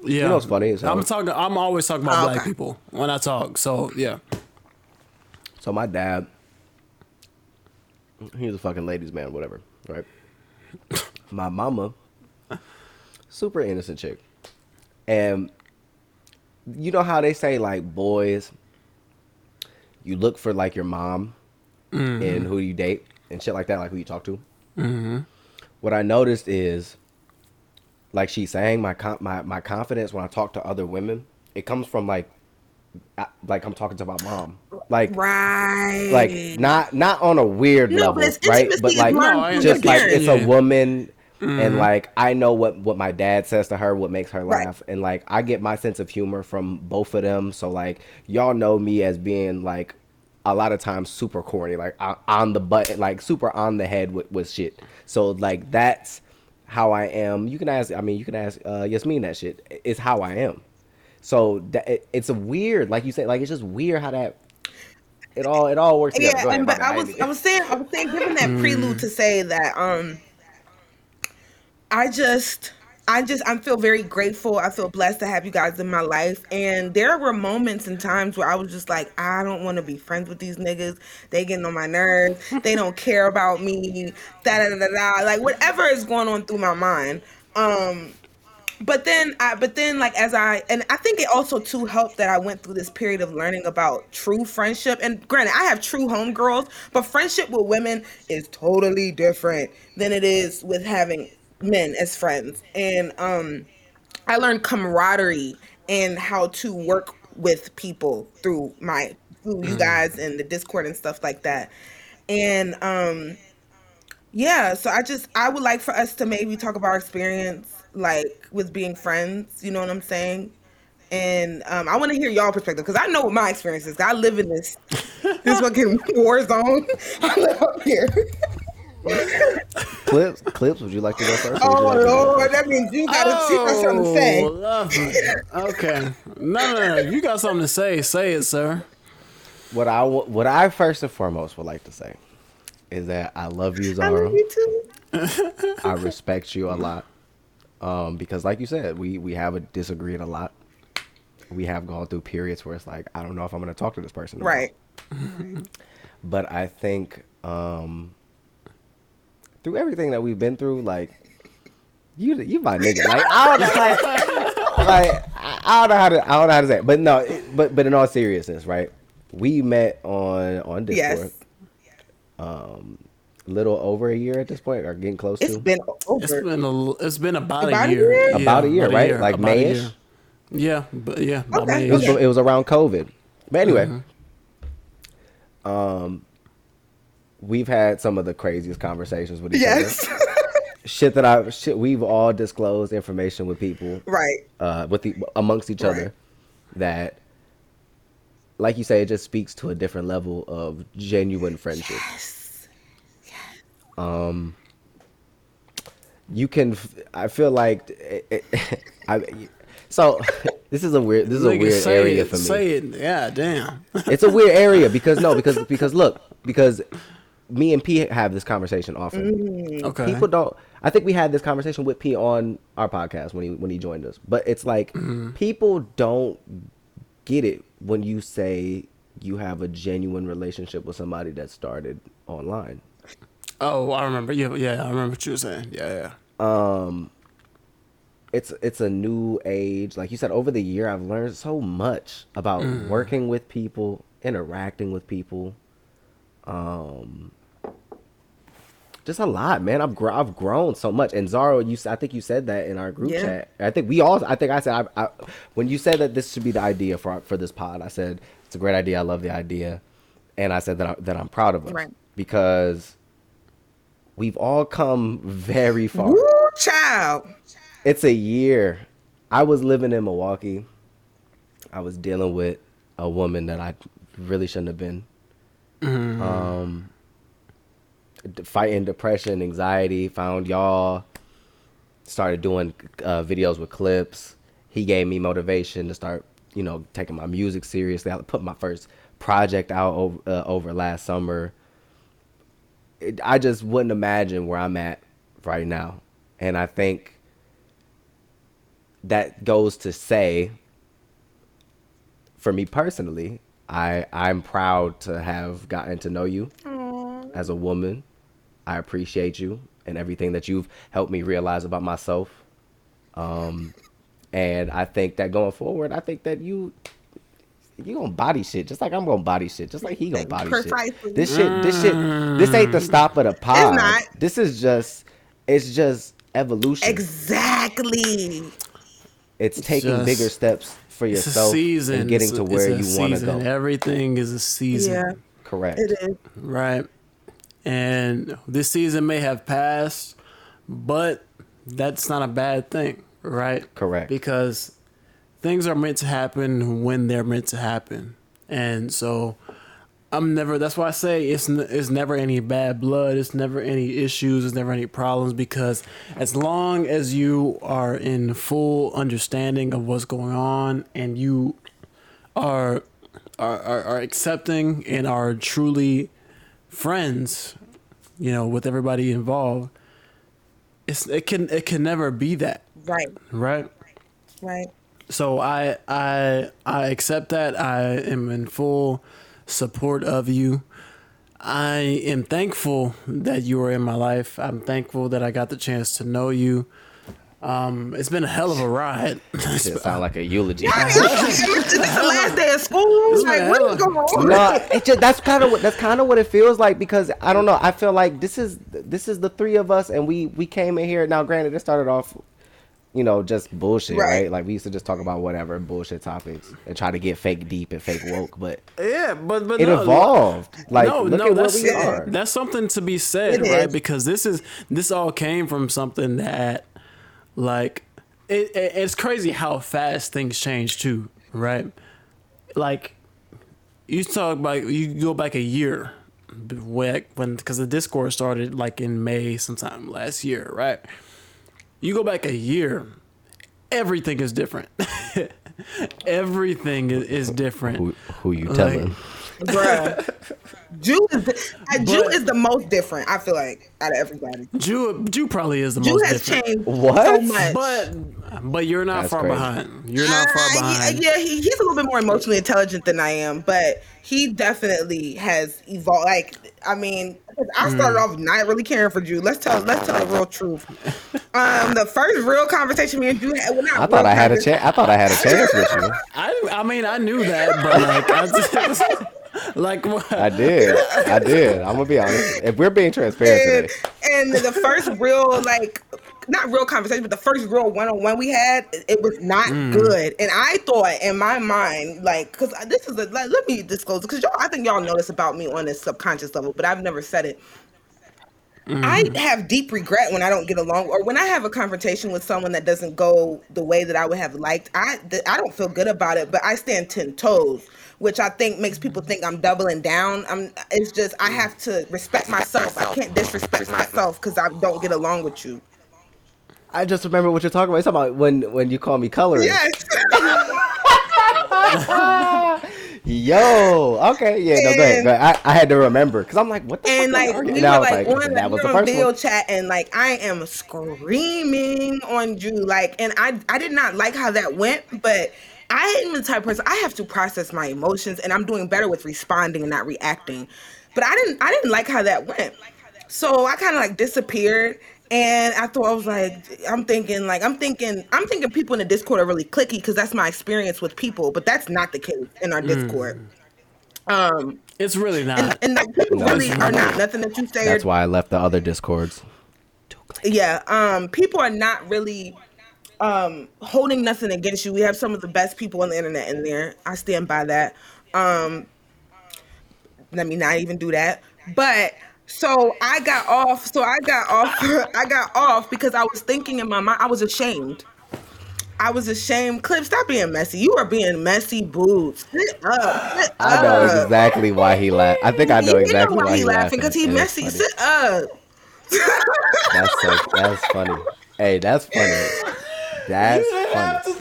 Yeah, You know what's funny is how- I'm talking. I'm always talking about Oh, black okay. people when I talk. So yeah, So my dad, he was a fucking ladies' man, whatever, right? my mama, super innocent chick, and you know how they say like boys, you look for like your mom and who you date and shit like that, like who you talk to. Mm-hmm. What I noticed is, like she's saying, my con- my my confidence when I talk to other women, it comes from like, I- like I'm talking to my mom, like Right. like not not on a weird No, level, but right? But like No, just your like it's Yeah. a woman, and like I know what what my dad says to her, what makes her Right. laugh, and like I get my sense of humor from both of them. So like y'all know me as being like a lot of times super corny, like on the button, like super on the head with with shit. So like that's how I am. You can ask. I mean, you can ask uh, Yasmin that shit. It's how I am. So that it, it's a weird, like you said, like it's just weird how that it all it all works together. yeah, ahead, and, but. I was I was saying I was saying giving that prelude to say that um I just I just I feel very grateful. I feel blessed to have you guys in my life. And there were moments and times where I was just like, I don't want to be friends with these niggas. They getting on my nerves. They don't care about me. Da da da da. Like whatever is going on through my mind. Um but then I but then like as I and I think it also too helped that I went through this period of learning about true friendship. And granted, I have true homegirls, but friendship with women is totally different than it is with having men as friends. And um I learned camaraderie and how to work with people through my through you guys and the Discord and stuff like that. And um yeah, so I just I would like for us to maybe talk about our experience like with being friends, you know what I'm saying? And um, I want to hear y'all perspective because I know what my experience is. I live in this this fucking war zone. I live up here. clips clips. Would you like to go first? or would Oh like to go Lord, that means you got to you got something to say. Oh, lovely. Okay. No, no, no. You got something to say, say it, sir. What I what I first and foremost would like to say is that I love you, Zara. I Zara. love you too. I respect you a lot. Um, because like you said, we we have a disagreed a lot. We have gone through periods where it's like I don't know if I'm gonna talk to this person. or. Right. But I think um, through everything that we've been through, like you you my nigga. Like I don't know, like, like I I don't know how to I don't know how to say. It. But no, it, but but in all seriousness, right? We met on on Discord. Yes. Um, little over a year at this point, or getting close It's to. been over. It's been a, it's been about, About a a year. year? Yeah, About a year, right? Like about a May-ish? Yeah, but yeah, about Okay. May-ish. It was, it was around COVID. But anyway, Mm-hmm. um, we've had some of the craziest conversations with each yes. other. Shit that I shit we've all disclosed information with people right. uh with the amongst each Right. other that like you say it just speaks to a different level of genuine friendship. Yes. Um you can I feel like it, it, I so this is a weird this is a weird say area it, for me. Say it. Yeah, damn. it's a weird area because no, because because look, because me and P have this conversation often. Mm. Okay. People don't. I think we had this conversation with P on our podcast when he when he joined us. But it's like mm-hmm. people don't get it when you say you have a genuine relationship with somebody that started online. Oh, I remember. Yeah, yeah, I remember what you were saying. Yeah, yeah. um it's it's a new age like you said over the year i've learned so much about mm. working with people interacting with people um just a lot man i've, gr- I've grown so much and zara you i think you said that in our group Yeah. chat i think we all i think i said I, I, when you said that this should be the idea for for this pod i said it's a great idea i love the idea and i said that, I, that i'm proud of us Right. because we've all come very far Woo, child. it's a year. I was living in Milwaukee. I was dealing with a woman that I really shouldn't have been. Um, fighting depression, anxiety. Found y'all. started doing uh, videos with clips. He gave me motivation to start, you know, taking my music seriously. I put my first project out over, uh, over last summer. It, I just wouldn't imagine where I'm at right now, and I think that goes to say, for me personally, I I'm proud to have gotten to know you Aww. as a woman. I appreciate you and everything that you've helped me realize about myself. Um, and I think that going forward, I think that you you gonna body shit just like I'm gonna body shit, just like he gonna body Precisely. shit. This shit, this shit, this ain't the stop of the pod. It's not. This is just, it's just evolution. Exactly. It's, it's taking just, bigger steps for yourself and getting to where you want to go. Everything is a season. Yeah. Correct. It is. Right. And this season may have passed, but that's not a bad thing, right? Correct. Because things are meant to happen when they're meant to happen. And so I'm never that's why I say it's it's never any bad blood, it's never any issues, it's never any problems because as long as you are in full understanding of what's going on and you are are, are, are accepting and are truly friends, you know, with everybody involved, it's it can it can never be that. Right. Right. Right. So I I I accept that. I am in full support of you. I am thankful that you are in my life. I'm thankful that I got the chance to know you. Um, it's been a hell of a ride. it sound like a eulogy. Yeah, it's the last day of school. Like, what is going on? No, it just, that's kind of what that's kind of what it feels like because I don't know. I feel like this is this is the three of us, and we we came in here. Now, granted, it started off, you know, just bullshit, right? right? Like we used to just talk about whatever bullshit topics and try to get fake deep and fake woke, but yeah, but but it no, evolved. Like no, look no, at that's, where we are. That's something to be said, it right? Is. Because this is this all came from something that like it, it, it's crazy how fast things change too, right? Like you talk about you go back a year when because the Discord started like in May sometime last year, right? You go back a year, everything is different. everything is, different. Who, who you telling? Like, Bruh. Jew is the, uh, Jew is the most different. I feel like out of everybody. Jew Jew probably is the Jew most has different. changed what? so much. But but you're not That's far crazy. behind. You're not far uh, behind. Yeah, he, he's a little bit more emotionally intelligent than I am, but he definitely has evolved. Like I mean, I started mm. off not really caring for Jew. Let's tell let's tell the real truth. Um, the first real conversation me and Jew had. Well, I thought I had a chance. I thought I had a chance with you. I I mean I knew that, but like I just. like what? I did. I did. I'm gonna be honest. If we're being transparent and, today. and the first real like not real conversation, but the first real one on one we had, it was not mm. good. And I thought in my mind, like, because this is a, like, let me disclose, because y'all, I think y'all know this about me on a subconscious level, but I've never said it. Mm. I have deep regret when I don't get along, or when I have a confrontation with someone that doesn't go the way that I would have liked. I I don't feel good about it, but I stand ten toes which I think makes people think I'm doubling down. I'm. It's just I have to respect myself. I can't disrespect myself because I don't get along with you. I just remember what you're talking about. You're talking about when when you call me colorist. Yes. Yo, okay, yeah, no, go ahead. Go ahead. I, I had to remember because I'm like, what the and like we were like, like on, that was the first video one. chat, and like I am screaming on you, like, and I I did not like how that went, but I am the type of person I have to process my emotions, and I'm doing better with responding and not reacting. But I didn't I didn't like how that went, so I kind of like disappeared. And I thought I was like, I'm thinking like I'm thinking I'm thinking people in the Discord are really clicky because that's my experience with people, but that's not the case in our Discord. Mm. Um, it's really not, and, and like, people no, really are not. Nothing that you say. That's why I left the other Discords. Yeah, um, people are not really um holding nothing against you. We have some of the best people on the internet in there. I stand by that. Um let me not even do that. But so I got off. So I got off. I got off because I was thinking in my mind. I was ashamed. I was ashamed. Clip, stop being messy. You are being messy, boots. Sit up. Sit I know exactly why he laughed. I think I know exactly know why, why he laughing because he messy. Sit up. that's so, that's funny. Hey, that's funny. That's funny.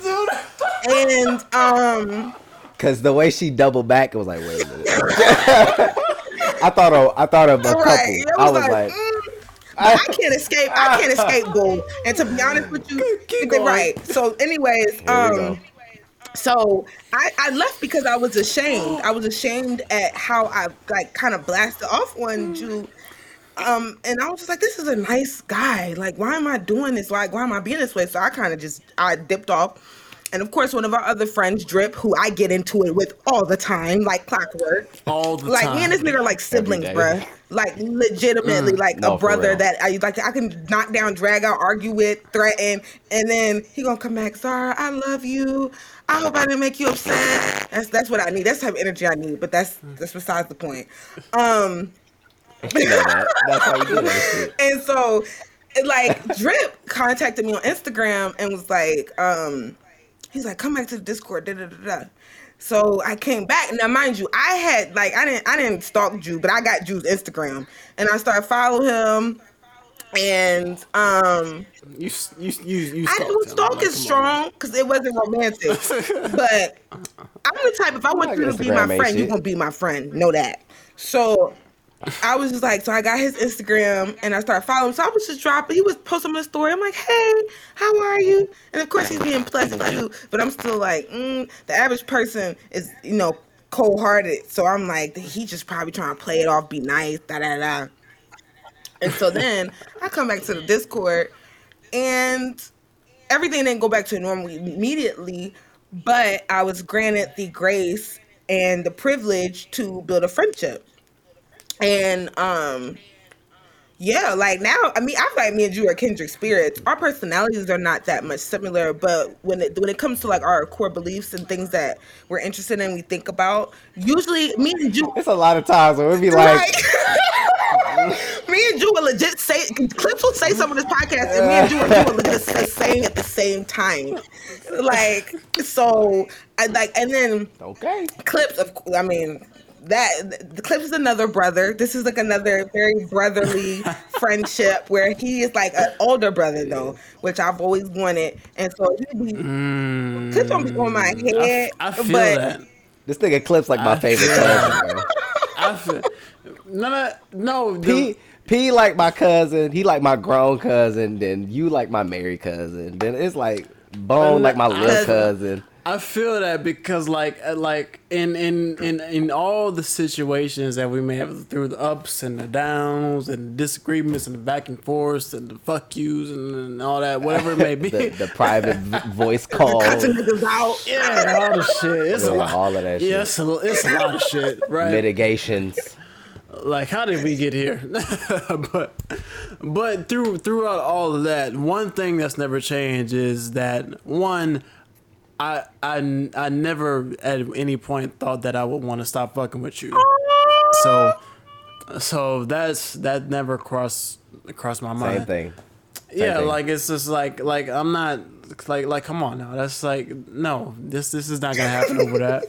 And um, Cause the way she doubled back, it was like, wait a minute. I thought of I thought of a couple. right, I was like, mm, I can't escape. I can't escape gold. And to be honest with you, Keep going. right. So, anyways, um, so I, I left because I was ashamed. I was ashamed at how I like kind of blasted off one Jew. Um, and I was just like, this is a nice guy. Like, why am I doing this? Like, why am I being this way? So I kind of just I dipped off. And of course, one of our other friends, Drip, who I get into it with all the time, like clockwork. All the like time. Like me and this nigga are like siblings, day. bruh. Like legitimately, like No, a brother that I like. I can knock down, drag out, argue with, threaten, and then he gonna come back. Zara, I love you. I hope I didn't make you upset. That's that's what I need. That's the type of energy I need. But that's that's besides the point. Um, you know that. That's how do and so like drip contacted me on instagram and was like um he's like come back to the discord da, da, da, da. so i came back now mind you i had like i didn't i didn't stalk Jew, but i got Jew's instagram and i started following him and um You you you you. I stalked him. stalk Like, is strong because it wasn't romantic. but I'm the type if I want you to be my friend, you're gonna be my friend. Know that. So I was just like, so I got his Instagram and I started following. So I was just dropping. He was posting my story. I'm like, hey, how are you? And of course he's being pleasant. But I'm still like, mm, the average person is, you know, cold hearted. So I'm like, he just probably trying to play it off, be nice, da da da. And so then I come back to the Discord and everything didn't go back to normal immediately, but I was granted the grace and the privilege to build a friendship. And um yeah, like now, I mean, I feel like me and you are kindred spirits. Our personalities are not that much similar, but when it when it comes to like our core beliefs and things that we're interested in, we think about. Usually, me and you, It's a lot of times where it'd be like, Right. me and you will legit say clips will say some of this podcast, and me and Drew will legit say saying at the same time. Like so, I like, and then okay. clips of I mean that the clips is another brother. This is like another very brotherly friendship where he is like an older brother though, which I've always wanted, and so he be clips don't be on my head, Mm, I feel but that. This nigga clips like my I favorite feel cousin. I feel, no, no, no. P P like my cousin, he like my grown cousin, then you like my married cousin, then it's like Bone like my little Cousin. I feel that because like uh, like in in in in all the situations that we may have through the ups and the downs and disagreements and the back and forth and the fuck yous and, and all that whatever it may be. The, the private voice call. out. yeah, all the shit. It's a lot. all of that Yeah, shit. it's a, it's a lot of shit, right? Mitigations. like how did we get here but but through throughout all of that one thing that's never changed is that one I, I, I never at any point thought that I would want to stop fucking with you. So, so that's that never crossed crossed my mind. Same thing. Yeah, thing. like it's just like like I'm not like like come on now. That's like no, this this is not gonna happen over that.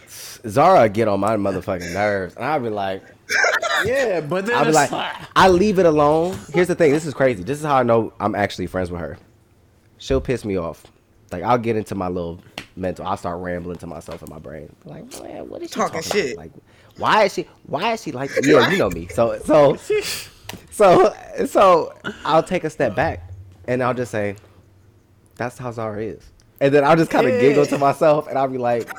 Zara get on my motherfucking nerves, and I'll be like, Yeah, but then I'll be like, like, I leave it alone. Here's the thing. This is crazy. This is how I know I'm actually friends with her. She'll piss me off. Like I'll get into my little mental. I'll start rambling to myself in my brain. Like, man, what is she Talking talking, shit. About? Like, why is she? Why is she like? Yeah, you know me. So, so, so, so I'll take a step back, and I'll just say, "That's how Zara is," and then I'll just kind of Yeah. giggle to myself, and I'll be like,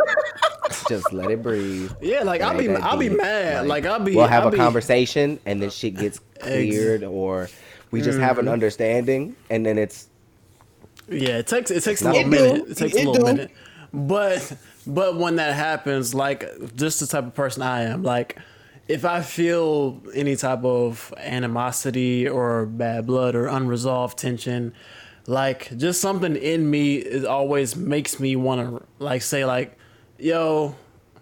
"Just let it breathe." yeah, like I'll be I'll be mad. Like, I'll be We'll have I'll a be, conversation, and then shit gets cleared, or we just have Mm-hmm. an understanding, and then it's Yeah, it takes it takes a It little do. minute. It takes a little do. minute. But but when that happens, like just the type of person I am, like if I feel any type of animosity or bad blood or unresolved tension, like just something in me it always makes me want to like say like, yo,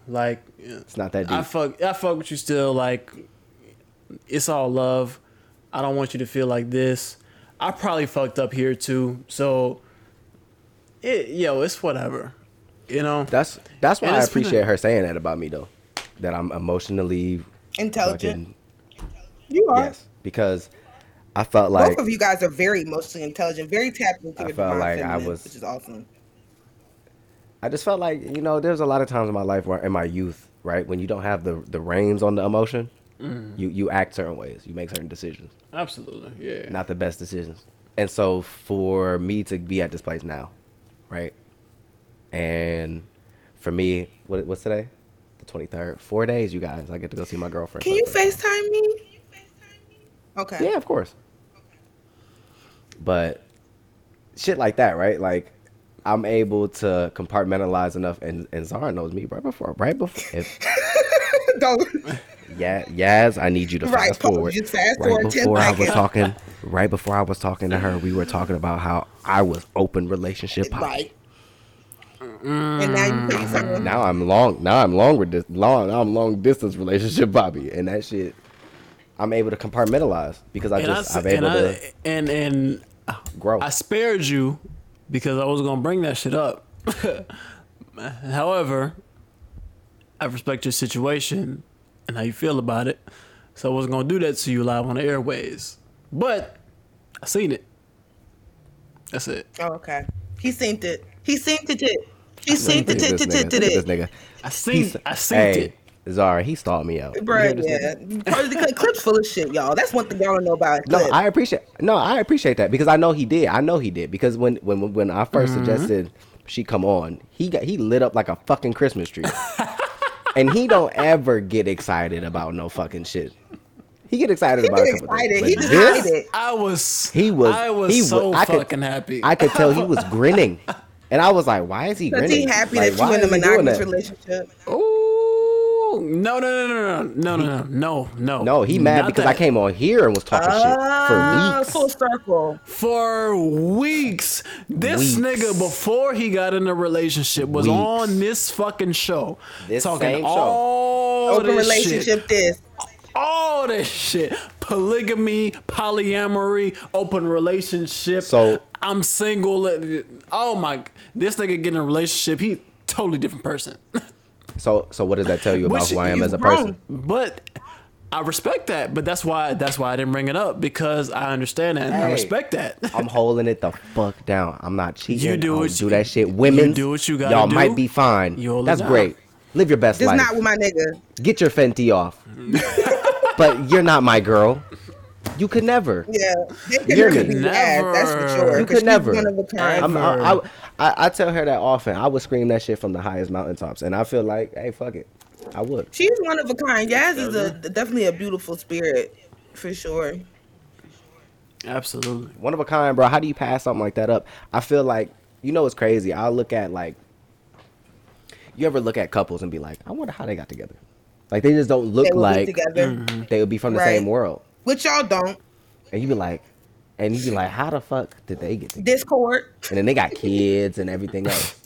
like it's not that deep. I fuck I fuck with you still like it's all love. I don't want you to feel like this. I probably fucked up here too. So it yo, it's whatever. You know? That's that's why And I it's a- appreciate her saying that about me though, that I'm emotionally Intelligent. fucking You are. yes, because I felt like Both of you guys are very emotionally intelligent, very tapped into I felt divine like I was- which is awesome. I just felt like you know, there's a lot of times in my life where in my youth, right, when you don't have the the reins on the emotion, Mm. you you act certain ways, you make certain decisions, Absolutely, yeah. not the best decisions. And so for me to be at this place now, right, and for me, what what's today? The 23rd. Four days, you guys. I get to go see my girlfriend. Can you the first time. FaceTime me? Okay. Yeah, of course. But shit like that, right? Like I'm able to compartmentalize enough, and and Zara knows me right before, right before. If, Don't. Yeah, Yaz, I need you to Right, fast Paul, forward. just fast right forward before I was talking, right before I was talking to her, we were talking about how I was open relationship. poly. Right. And now you put yourself mm. Now I'm long. Now I'm long with this long. I'm long distance relationship, Bobby, and that shit. I'm able to compartmentalize because I and just I, I'm able and, to I, and and grow. I spared you because I was gonna bring that shit up. However, I respect your situation and how you feel about it, so I wasn't gonna do that to you live on the airways. But I seen it. That's it. Oh, okay. He seen it. He seen it. it. He seen Look it. at it, this it, nigga. it, Look at this nigga. I seen. He's- I seen it. Zara, he stalled me out. You hear Bruh, yeah. nigga? Part of the clip's full of shit, y'all. That's one thing y'all don't know about. No, I appreciate. No, I appreciate that because I know he did. I know he did because when when when I 1st Mm-hmm. suggested she come on, he got he lit up like a fucking Christmas tree, and he don't ever get excited about no fucking shit. He get excited He about get a couple excited. things. He but just this, it. I was. He was. I was he so I could- fucking happy. I could tell he was grinning, and I was like, "Why is he Because grinning? he happy Like, that why you in a is he doing monogamous relationship. Ooh, no, no, no, no, no, no, no, no, no. No, he mad Not because I came on here and was talking shit Ah, for weeks. full circle. for weeks. This Weeks. nigga before he got in a relationship was Weeks. on this fucking show This talking same show. all Open this relationship. shit, This. all this shit, polygamy, polyamory, open relationship. So- I'm single. Oh my, this nigga getting a relationship. He totally different person. So, so what does that tell you about Which who I am as a grown. person? But I respect that. But that's why that's why I didn't bring it up because I understand that and I respect that. I'm holding it the fuck down. I'm not cheating. You do I don't do you- that shit. Women, you do what you gotta Y'all do. might be fine. You hold That's down. great. Live your best Just life. not with my nigga. Get your Fenty off. but you're not my girl. You could never. Yeah. They can You're never me. be bad, That's for sure. You 'cause could never. One of a kind. I'm, uh, I, I, I, I tell her that often. I would scream that shit from the highest mountaintops, and I feel like, hey, fuck it, I would. She's one of a kind. Yaz is a definitely a beautiful spirit, for sure. Absolutely. One of a kind, bro. How do you pass something like that up? I feel like, you know, it's crazy. I look at like, you ever look at couples and be like, I wonder how they got together. Like they just don't look They will be like together, mm-hmm. they would be from the Right. same world. Which y'all don't. And you be like, and you be like, how the fuck did they get together? Discord. And then they got kids and everything else.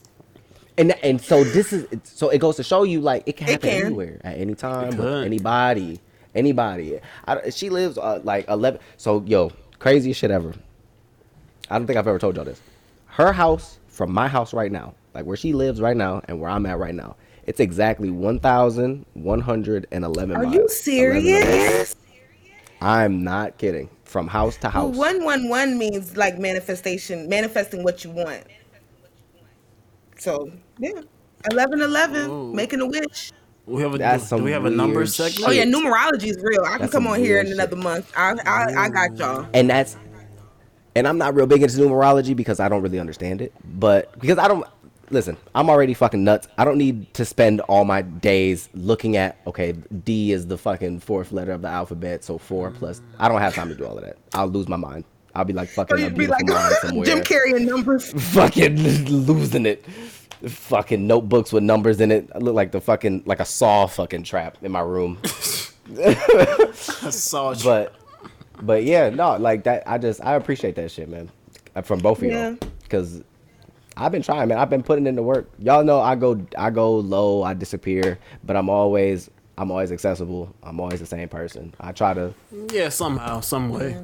And and so this is so it goes to show you like it can It happen can. anywhere at any time with anybody, anybody. I, she lives uh, like eleven. So yo, craziest shit ever. I don't think I've ever told y'all this. Her house from my house right now, like where she lives right now and where I'm at right now, it's exactly one thousand one hundred and eleven. Are you serious? I'm not kidding. From house to house. One one one means like manifestation, manifesting what you want. So yeah, eleven eleven, making a wish. We have a That's do, some do we have a number weird segment? Oh yeah, numerology is real. I can That's come on here weird in shit. another month. I I, I got y'all. and that's and I'm not real big into numerology because I don't really understand it. But because I don't listen, I'm already fucking nuts. I don't need to spend all my days looking at okay, D is the fucking fourth letter of the alphabet, so four plus. I don't have time to do all of that. I'll lose my mind. I'll be like fucking Or a you'd be beautiful like mind somewhere. Jim Carrey in numbers. fucking losing it. Fucking notebooks with numbers in it. I look like the fucking like a saw fucking trap in my room. I saw you. but but yeah, no, like that. I just I appreciate that shit, man, uh, from both of Yeah. y'all, because I've been trying, man. I've been putting in the work. Y'all know I go I go low, I disappear, but I'm always I'm always accessible. I'm always the same person. I try to yeah, somehow, some way.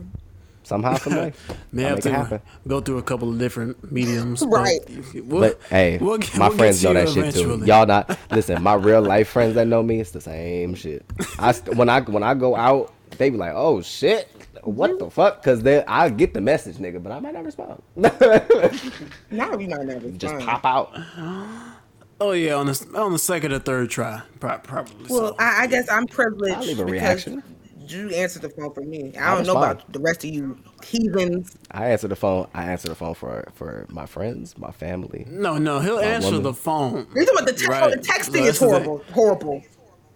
somehow, some way. May I'll have to go through a couple of different mediums. Right. But, we'll, But hey, we'll get- my we'll friends know you that shit too. Y'all not listen. My real life friends that know me, it's the same shit. I when I when I go out, they be like, "Oh shit, what mm-hmm. the fuck? Because then I get the message, nigga, but I might not respond. now you might never just pop out. Oh yeah, on the on the second or third try, probably. Well, so. I, I, guess I'm privileged I'll leave a reaction. You answered the phone for me. I don't know about the rest of you heathens. I answer the phone. I answer the phone for for my friends, my family. No, no, he'll answer woman. the phone. You're talking about the, te- right. the texting is horrible. Horrible.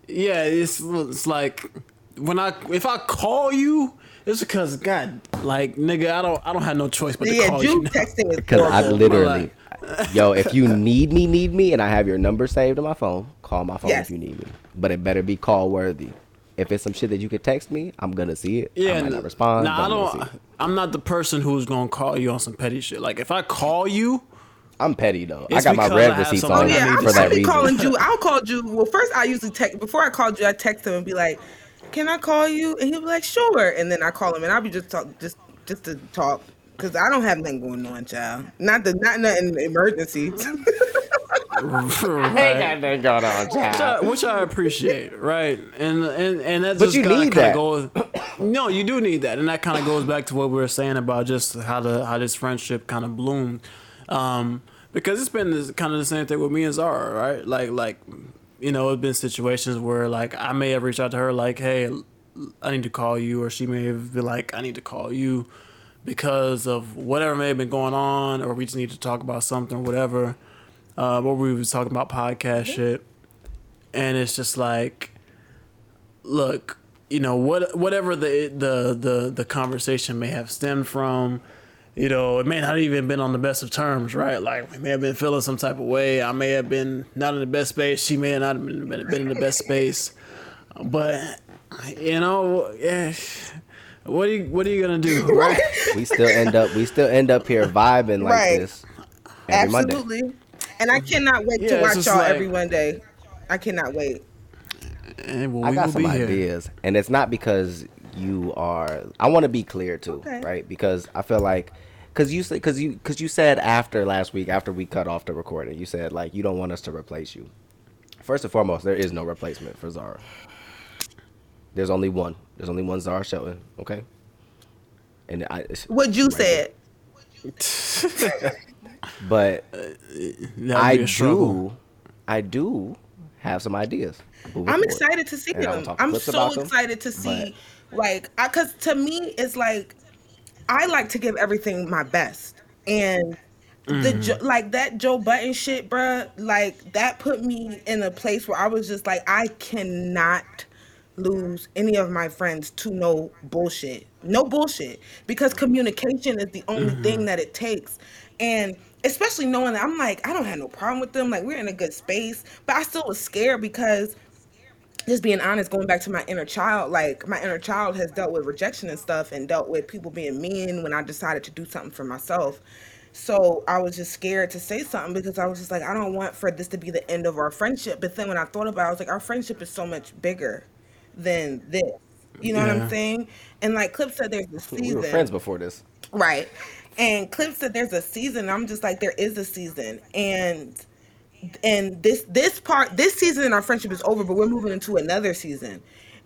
Yeah, it's it's like when I if I call you, it's because God, like nigga, I don't I don't have no choice but to yeah, call you. texting is because I literally, yo, if you need me, need me, and I have your number saved on my phone, call my phone yes. if you need me. But it better be call worthy. If it's some shit that you could text me, I'm gonna see it. Yeah, I might not respond. Nah, I don't. I'm not the person who's gonna call you on some petty shit. Like if I call you, I'm petty though. I got my red receipts on oh, yeah, for that reason. calling you. I'll call you. Well, first I usually text before I called you. I text him and be like, "Can I call you?" And he'll be like, "Sure." And then I call him and I'll be just talk, just just to talk because I don't have nothing going on, child. Not the not nothing emergency. right. Ain't got nothing going on, child. Which I, which I appreciate, right? And and and that's that just kind of goes. No, you do need that, and that kind of goes back to what we were saying about just how the how this friendship kind of bloomed. Um, because it's been this, kind of the same thing with me and Zara, right? Like like you know, it's been situations where like I may have reached out to her like, hey, I need to call you, or she may have been like, I need to call you because of whatever may have been going on, or we just need to talk about something, or whatever. Uh, what we was talking about podcast shit, and it's just like, look, you know, what whatever the the the the conversation may have stemmed from you know, it may not even been on the best of terms, right? Like we may have been feeling some type of way. I may have been not in the best space. She may not have been, been in the best space. But you know, yeah. What are you What are you gonna do? Right? we still end up. We still end up here vibing like right. this. Every Absolutely. Monday. And I cannot wait yeah, to watch y'all like, every Monday. I cannot wait. And well, I got some ideas, here. and it's not because you are i want to be clear too okay. right because i feel like because you said because you because you said after last week after we cut off the recording you said like you don't want us to replace you. First and foremost there is no replacement for zara. There's only one. There's only one zara shelton okay? And i what you right said. But i do i do have some ideas i'm excited to see them. i'm so excited to see like, cause to me, it's like I like to give everything my best, and mm. the like that Joe Budden shit, bruh, like that put me in a place where I was just like, I cannot lose any of my friends to no bullshit, no bullshit, because communication is the only mm-hmm. thing that it takes, and especially knowing that I'm like, I don't have no problem with them, like we're in a good space, but I still was scared because just being honest, going back to my inner child, like my inner child has dealt with rejection and stuff and dealt with people being mean when I decided to do something for myself. So I was just scared to say something because I was just like, I don't want for this to be the end of our friendship. But then when I thought about it, I was like, our friendship is so much bigger than this. You know yeah. what I'm saying? And like Clip said, there's a season. We were friends before this. Right. And Clip said there's a season. I'm just like, there is a season. And and this this part this season in our friendship is over but we're moving into another season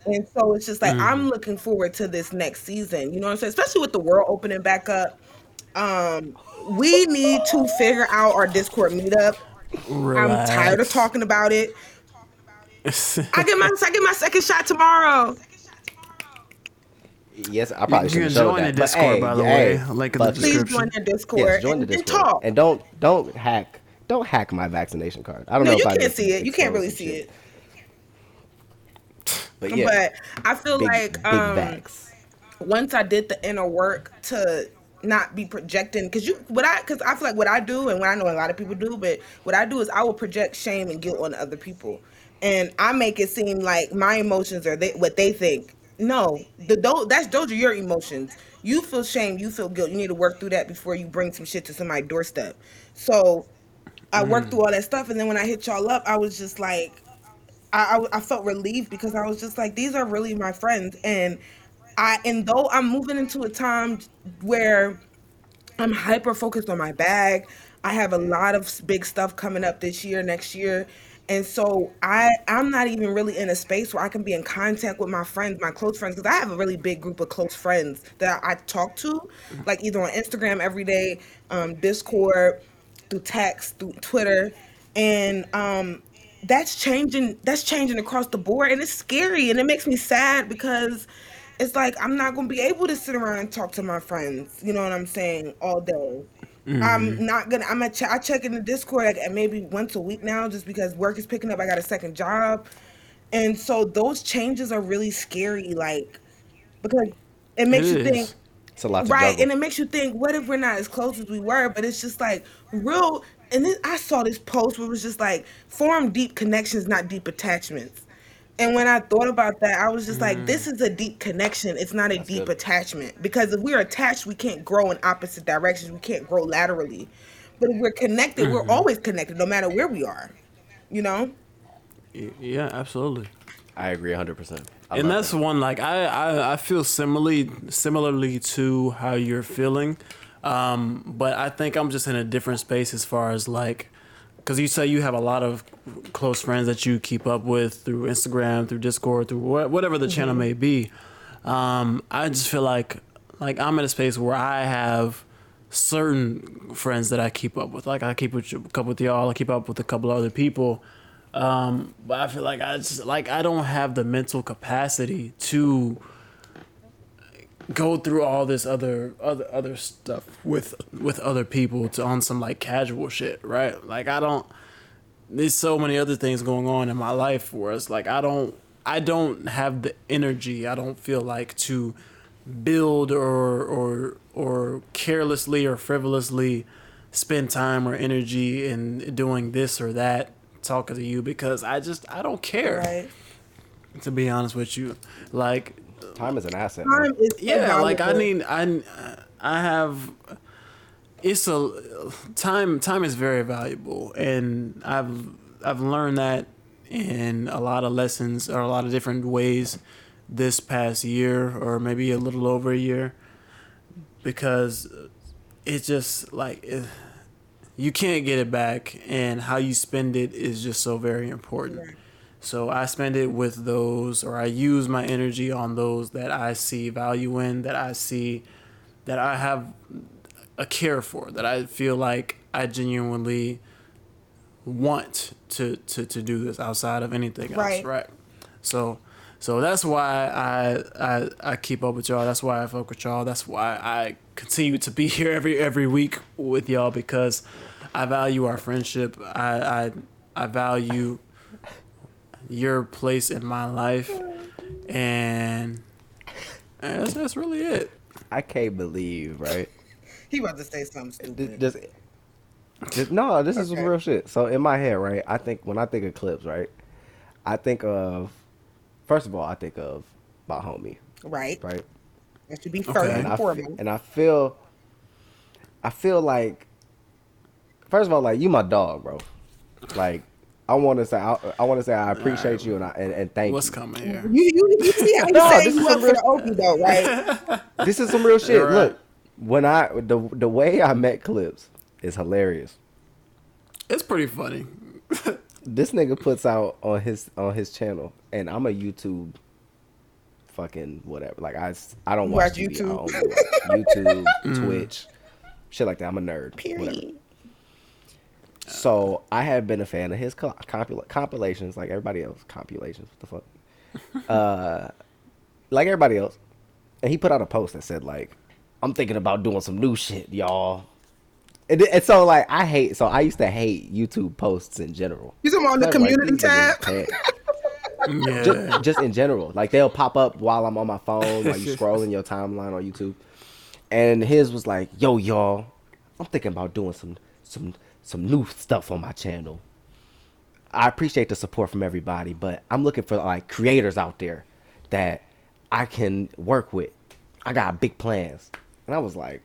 and so it's just like mm. i'm looking forward to this next season you know what i'm saying especially with the world opening back up um we need to figure out our discord meetup Relax. i'm tired of talking about it i get my i get my second shot tomorrow Yes, I probably should join that. the Discord, hey, by the hey, way. Link in the description. Please join the Discord. Yes, join the Discord. And, and, and don't don't hack don't hack my vaccination card. I don't no, know. you can't see it. You can't really see shit. it. But yeah, but I feel big, like big um, once I did the inner work to not be projecting because you what I because I feel like what I do and what I know a lot of people do, but what I do is I will project shame and guilt on other people, and I make it seem like my emotions are they, what they think. No, the those that's those are your emotions. You feel shame, you feel guilt. You need to work through that before you bring some shit to somebody's doorstep. So I worked mm. through all that stuff, and then when I hit y'all up, I was just like, I, I, I felt relieved because I was just like, these are really my friends, and I and though I'm moving into a time where I'm hyper focused on my bag, I have a lot of big stuff coming up this year, next year, And so I I'm not even really in a space where I can be in contact with my friends, my close friends, because I have a really big group of close friends that I talk to, like either on Instagram every day, um, Discord, through text, through Twitter, and um, that's changing. That's changing across the board, and it's scary, and it makes me sad because it's like I'm not gonna be able to sit around and talk to my friends. You know what I'm saying all day. Mm-hmm. I'm not gonna. I'm gonna. Ch- I check in the Discord like maybe once a week now, just because work is picking up. I got a second job, and so those changes are really scary. Like because it makes it you is. think. It's a lot, right? And it makes you think, what if we're not as close as we were? But it's just like real. And then I saw this post where it was just like form deep connections, not deep attachments. And when I thought about that, I was just like, mm. this is a deep connection. It's not a That's deep good. attachment. Because if we're attached, we can't grow in opposite directions. We can't grow laterally. But if we're connected, mm-hmm. we're always connected, no matter where we are. You know? Yeah, absolutely. I agree 100%. I and that's that. one like I, I I feel similarly similarly to how you're feeling, um, but I think I'm just in a different space as far as like because you say you have a lot of close friends that you keep up with through Instagram, through Discord, through whatever the mm-hmm. channel may be. Um, I just feel like like I'm in a space where I have certain friends that I keep up with. Like I keep with a couple with y'all, I keep up with a couple other people. Um, but I feel like I just like I don't have the mental capacity to go through all this other other other stuff with with other people to on some like casual shit, right? Like I don't there's so many other things going on in my life for us. Like I don't I don't have the energy. I don't feel like to build or or or carelessly or frivolously spend time or energy in doing this or that talking to you because I just I don't care. Right. To be honest with you, like time is an asset. Time is yeah, like I need I I have it's a time time is very valuable and I've I've learned that in a lot of lessons or a lot of different ways this past year or maybe a little over a year because it's just like it, you can't get it back and how you spend it is just so very important. So I spend it with those, or I use my energy on those that I see value in, that I see, that I have a care for, that I feel like I genuinely want to to, to do this outside of anything else. Right. Right. So so that's why I, I I keep up with y'all. That's why I fuck with y'all. That's why I continue to be here every every week with y'all because I value our friendship. I I, I value your place in my life, and, that's, that's really it. I can't believe, right? he about to say something stupid. Just, just no, this is real shit. So in my head, right? I think when I think of clips, right? I think of first of all, I think of my homie. Right. Right. That should be first okay. and, and, and I feel, I feel like, first of all, like you my dog, bro. Like I want to say I, I want to say I appreciate right. you and I and, and thank What's you. What's coming here? You, you, you see how you no, say you up real, for the Opie though, right? this is some real shit. Right. Look, when I the the way I met Clips is hilarious. It's pretty funny. this nigga puts out on his on his channel, and I'm a YouTube fucking whatever. Like I I don't watch, watch YouTube, YouTube, mm. Twitch, shit like that. I'm a nerd. Period. Whatever. So I have been a fan of his compil- compilations, like everybody else. Compilations, what the fuck? uh, like everybody else. And he put out a post that said like, "I'm thinking about doing some new shit, y'all." And, and so like I hate. So I used to hate YouTube posts in general. You talking on the community like, tab? yeah. Just, just, in general, like they'll pop up while I'm on my phone, while you scrolling your timeline on YouTube. And his was like, "Yo, y'all, I'm thinking about doing some some some new stuff on my channel. I appreciate the support from everybody, but I'm looking for like creators out there that I can work with. I got big plans. And I was like,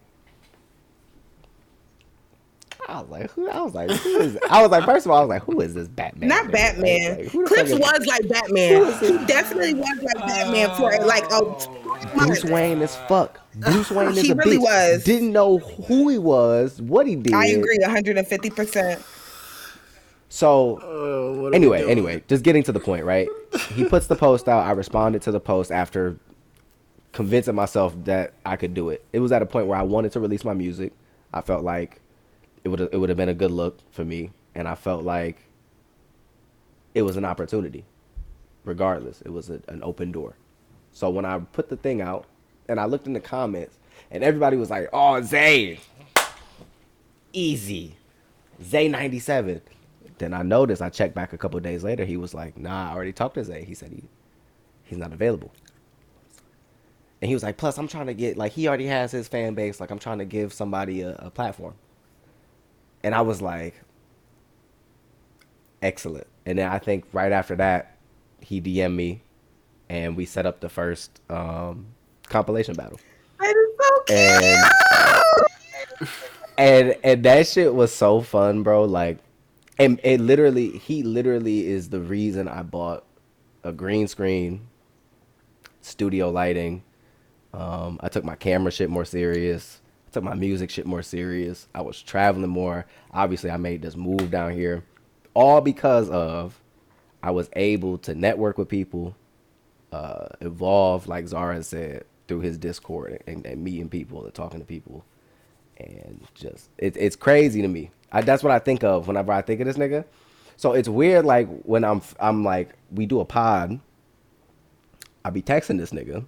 I was like, who? I was like, who is? I was like, first of all, I was like, who is this Batman? Not Batman. Like, Clips was like Batman. He definitely was like Batman for like a oh. Bruce Wayne as fuck. Bruce Wayne is he a really bitch. was. Didn't know who he was, what he did. I agree, 150. percent So uh, what are we anyway, anyway, just getting to the point, right? He puts the post out. I responded to the post after convincing myself that I could do it. It was at a point where I wanted to release my music. I felt like it would it would have been a good look for me, and I felt like it was an opportunity. Regardless, it was a, an open door. So when I put the thing out, and I looked in the comments, and everybody was like, "Oh, Zay, easy, Zay ninety seven. Then I noticed. I checked back a couple days later. He was like, "Nah, I already talked to Zay. He said he he's not available." And he was like, "Plus, I'm trying to get like he already has his fan base. Like I'm trying to give somebody a, a platform." And I was like, "Excellent." And then I think right after that, he DM'd me, and we set up the first um, compilation battle That is so cute. and and and that shit was so fun, bro. Like, and it literally, he literally is the reason I bought a green screen, studio lighting. Um, I took my camera shit more serious. I took my music shit more serious. I was traveling more. Obviously, I made this move down here, all because of I was able to network with people, uh, evolve, like Zara said, through his Discord and, and meeting people and talking to people. And just, it, it's crazy to me. I, that's what I think of whenever I think of this nigga. So it's weird, like, when I'm, I'm like, we do a pod, I be texting this nigga.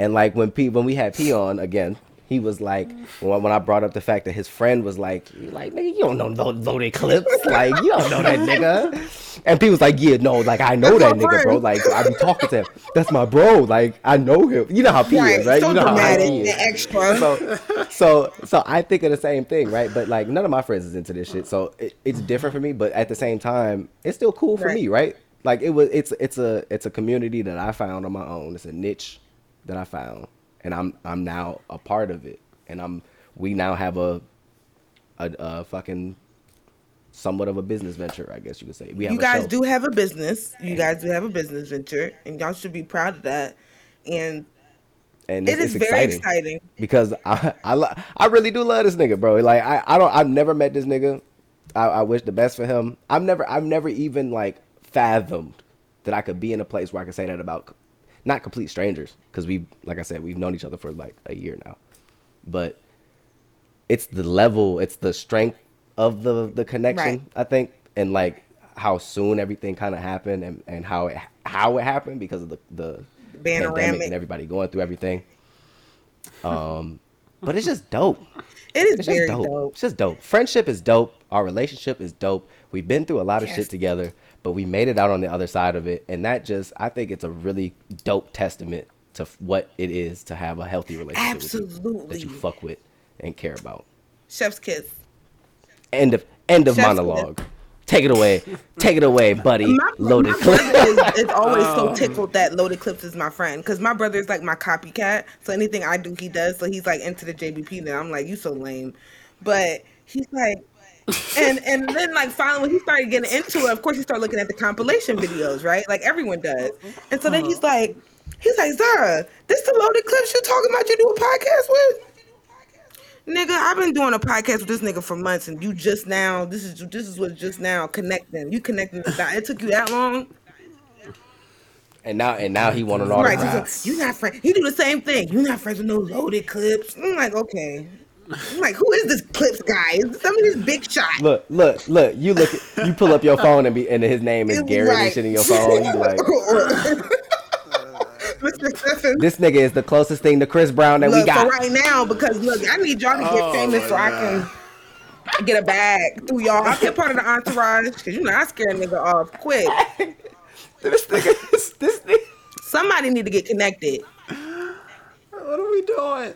And like when P when we had P on again, he was like when, when I brought up the fact that his friend was like, like nigga, you don't know no loaded clips, like you don't know that nigga. And P was like, yeah, no, like I know that That's my nigga, bro. Like I be talking to him. That's my bro. Like I know him. You know how P Right, is, right? so you know how dramatic he and is. extra. So, so, so I think of the same thing, right? But like none of my friends is into this shit, so it, it's different for me. But at the same time, it's still cool for Right. me, right? Like it was, it's it's a it's a community that I found on my own. It's a niche that I found, and I'm I'm now a part of it, and I'm we now have a a, a fucking somewhat of a business venture, I guess you could say. We have you guys show. do have a business. You guys do have a business venture, and y'all should be proud of that. And and it it's, is it's very exciting. exciting. because I I, lo- I really do love this nigga, bro. Like I, I don't I've never met this nigga. I, I wish the best for him. I've never I've never even like fathomed that I could be in a place where I could say that about not complete strangers because we like I said we've known each other for like a year now, but it's the level, it's the strength of the the connection. Right. I think and like how soon everything kind of happened and and how it how it happened because of the the pandemic and everybody going through everything. Um, but it's just dope. It is It's just very dope. dope. It's just dope. Friendship is dope. Our relationship is dope. We've been through a lot of Yes. shit together, but we made it out on the other side of it, and that just I think it's a really dope testament to what it is to have a healthy relationship with that you fuck with and care about. Chef's kiss. End of end of Chef's monologue. Take it away. Take it away, buddy. My, Loaded my clip. is, is always Oh. so tickled that Loaded Clips is my friend because my brother is like my copycat. So anything I do, he does. So he's like into the JBP. Now I'm like, you so lame, but he's like, and and then like finally when he started getting into it, of course he started looking at the compilation videos, right? Like everyone does. Mm-hmm. And so then he's uh-huh. like, he's like, Zara, this the Loaded Clips you're talking about? You do a podcast with? Nigga, I've been doing a podcast with this nigga for months, and you just now. This is this is what just now connecting. You connecting the dot. It took you that long, And now and now he want an right? autograph. so You not friend. You do the same thing. You not friends with no loaded clips. I'm like, okay. I'm like, who is this clips guy? Is this some of this big shot? Look, look, look. You look. At, you pull up your phone and be and his name is Garrett and Right. shit in your phone. You like, Mr. Stephen. this nigga is the closest thing to Chris Brown that we got. for right now, because look, I need y'all to get Oh, famous my so I can get a bag through y'all. I'll get part of the entourage because you know I scare a nigga off quick. this nigga, is, this nigga. Somebody need to get connected. What are we doing?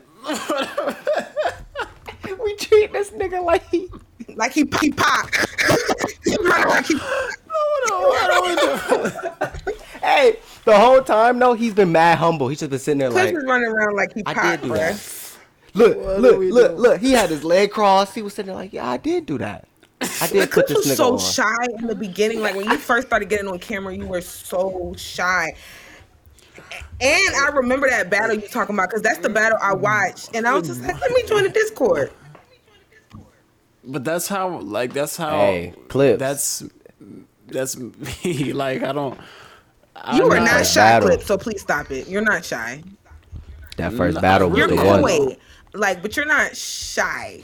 We treat this nigga like he. Like he he pop. He run like he- What are? Hey, the whole time though, he's been mad humble. He's just been sitting there Cliff like, is running around like he I did do bruh. that. look, What look, look, doing? look. He had his leg crossed. He was sitting there like, yeah, I did do that. I did put Cliff this was nigga so on. shy in the beginning. Like when you first started getting on camera, you were so shy. And I remember that battle you talking about because that's the battle I watched, and I was just like, let me join the Discord. but that's how like that's how Hey, clips. That's that's me. Like I don't. You I'm are not First shy, battle. Clip, so please stop it. You're not shy. That first Nah, battle was You're the really one. like, but you're not shy.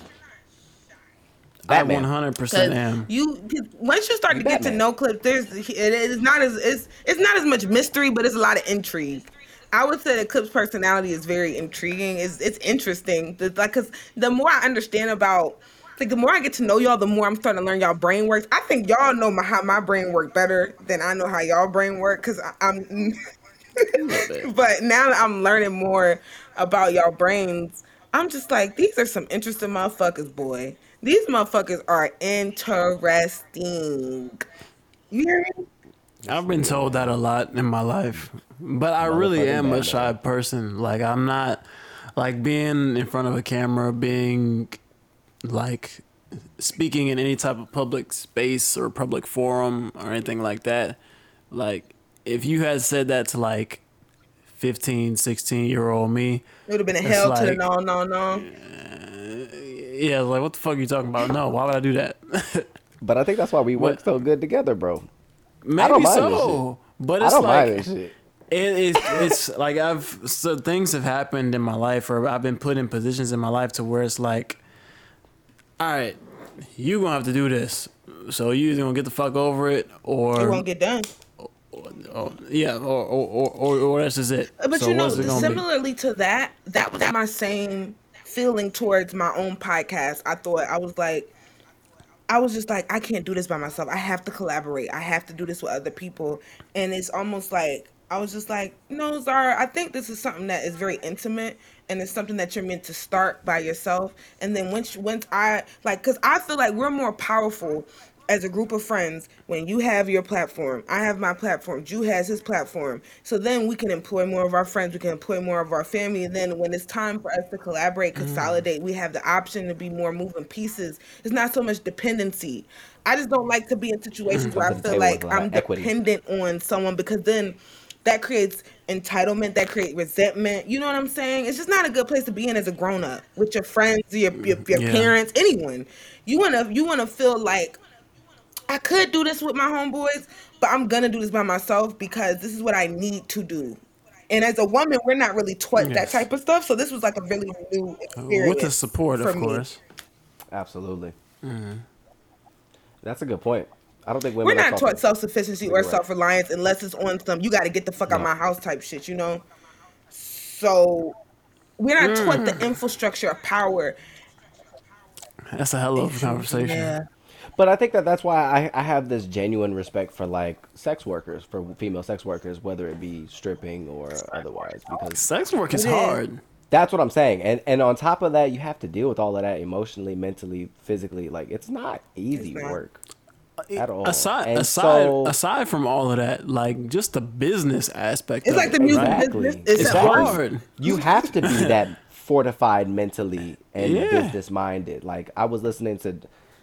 I Batman. 100 percent 'Cause am. You once you start to get to know Clip, there's it is not as it's it's not as much mystery, but it's a lot of intrigue. I would say that Clip's personality is very intriguing. It's it's interesting. Like, cause the more I understand about, like, the more I get to know y'all, the more I'm starting to learn y'all brain works. I think y'all know my, how my brain work better than I know how y'all brain work, cause I, I'm. but now that I'm learning more about y'all brains, I'm just like, these are some interesting motherfuckers, boy. These motherfuckers are interesting. You hear me? I've been told that a lot in my life, but I really am a shy person. Like I'm not like being in front of a camera, being like speaking in any type of public space or public forum or anything like that. Like if you had said that to like 15, 16 year old me, It would have been a It's hell to the no, no, no. yeah, like what the fuck are you talking about? No, why would I do that? But I think that's why we work What? so good together, bro. Maybe don't mind this so, but I it's don't like mind this shit. It is. It's like I've so things have happened in my life, or I've been put in positions in my life to where it's like, all right, you gonna have to do this. So you either gonna get the fuck over it, or It won't get done. oh, yeah, or or, or or or that's just it. Uh, but So you know, what's it gonna be? similarly to that, that was my same feeling towards my own podcast. I thought I was like, I was just like, I can't do this by myself. I have to collaborate. I have to do this with other people. And it's almost like I was just like, no, Zara, I think this is something that is very intimate and it's something that you're meant to start by yourself. And then once once I like cuz I feel like we're more powerful as a group of friends when you have your platform. I have my platform. Jew has his platform. So then we can employ more of our friends. We can employ more of our family. And then when it's time for us to collaborate mm. consolidate we have the option to be more moving pieces. It's not so much dependency. I just don't like to be in situations where i Come to the feel like with a lot i'm of equity. dependent on someone because then that creates entitlement that creates resentment. You know what i'm saying? It's just not a good place to be in as a grown-up with your friends your, your, your Yeah. parents anyone. You want to you want to feel like I could do this with my homeboys, but I'm gonna do this by myself because this is what I need to do. And as a woman, we're not really taught that type of stuff, so this was like a really new experience. with the support, for of me. course. Absolutely. Mm-hmm. That's a good point. I don't think women We're not taught taught self sufficiency or self reliance unless it's on some you got to get the fuck out No. my house type shit, you know. So we're not taught Mm. the infrastructure of power. That's a hell of a conversation. Yeah. But I think that that's why I, I have this genuine respect for like sex workers, for female sex workers, whether it be stripping or otherwise, because Sex work is hard. that's what I'm saying. And and on top of that, you have to deal with all of that emotionally, mentally, physically. Like it's not easy It's not. work uh, at all. Aside And aside so- aside from all of that, like just the business aspect. It's of like it, the music? Exactly. business. It's, It's hard. hard. you have to be that fortified mentally and Yeah. business minded. Like I was listening to,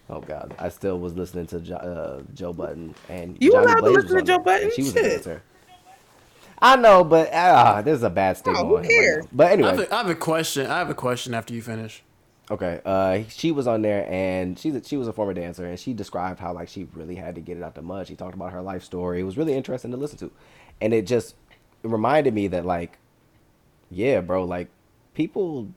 oh god, I still was listening to Jo- uh, Joe Budden and You Johnny allowed to Blaze listen to Joe there, and Budden? She was a Shit. dancer. I know, but ah, there's a bad stigma. Oh, who on right cares? now. But I have, anyway, a, I have a question. I have a question after you finish. okay. Uh, she was on there, and she's a, she was a former dancer, and she described how like she really had to get it out the mud. She talked about her life story. It was really interesting to listen to, and it just it reminded me that like, yeah, bro, like people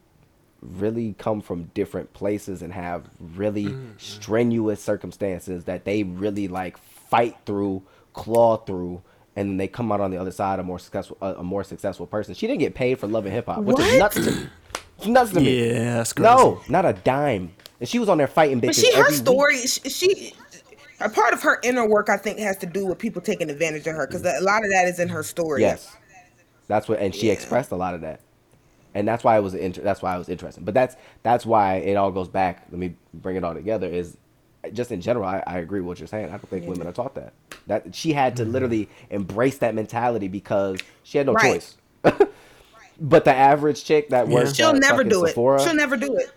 really come from different places and have really mm-hmm. strenuous circumstances that they really like fight through, claw through, and then they come out on the other side a more successful a, a more successful person. She didn't get paid for loving hip hop, which is What? nuts to me. It's nuts to me. Yeah, that's crazy. No, not a dime. And she was on there fighting bitches. But she, her every week. story, she, she, a part of her inner work, I think, has to do with people taking advantage of her because mm-hmm. a lot of that is in her story. Yes, that's what, and she Yeah. expressed a lot of that, and that's why it was inter- that's why it was interesting. But that's that's why it all goes back. Let me bring it all together. Is just in general, I, I agree with what you're saying. I don't think women are taught that. That she had to literally embrace that mentality because she had no Right. choice. but the average chick that works, She'll at never fucking do it. Sephora, She'll never do it.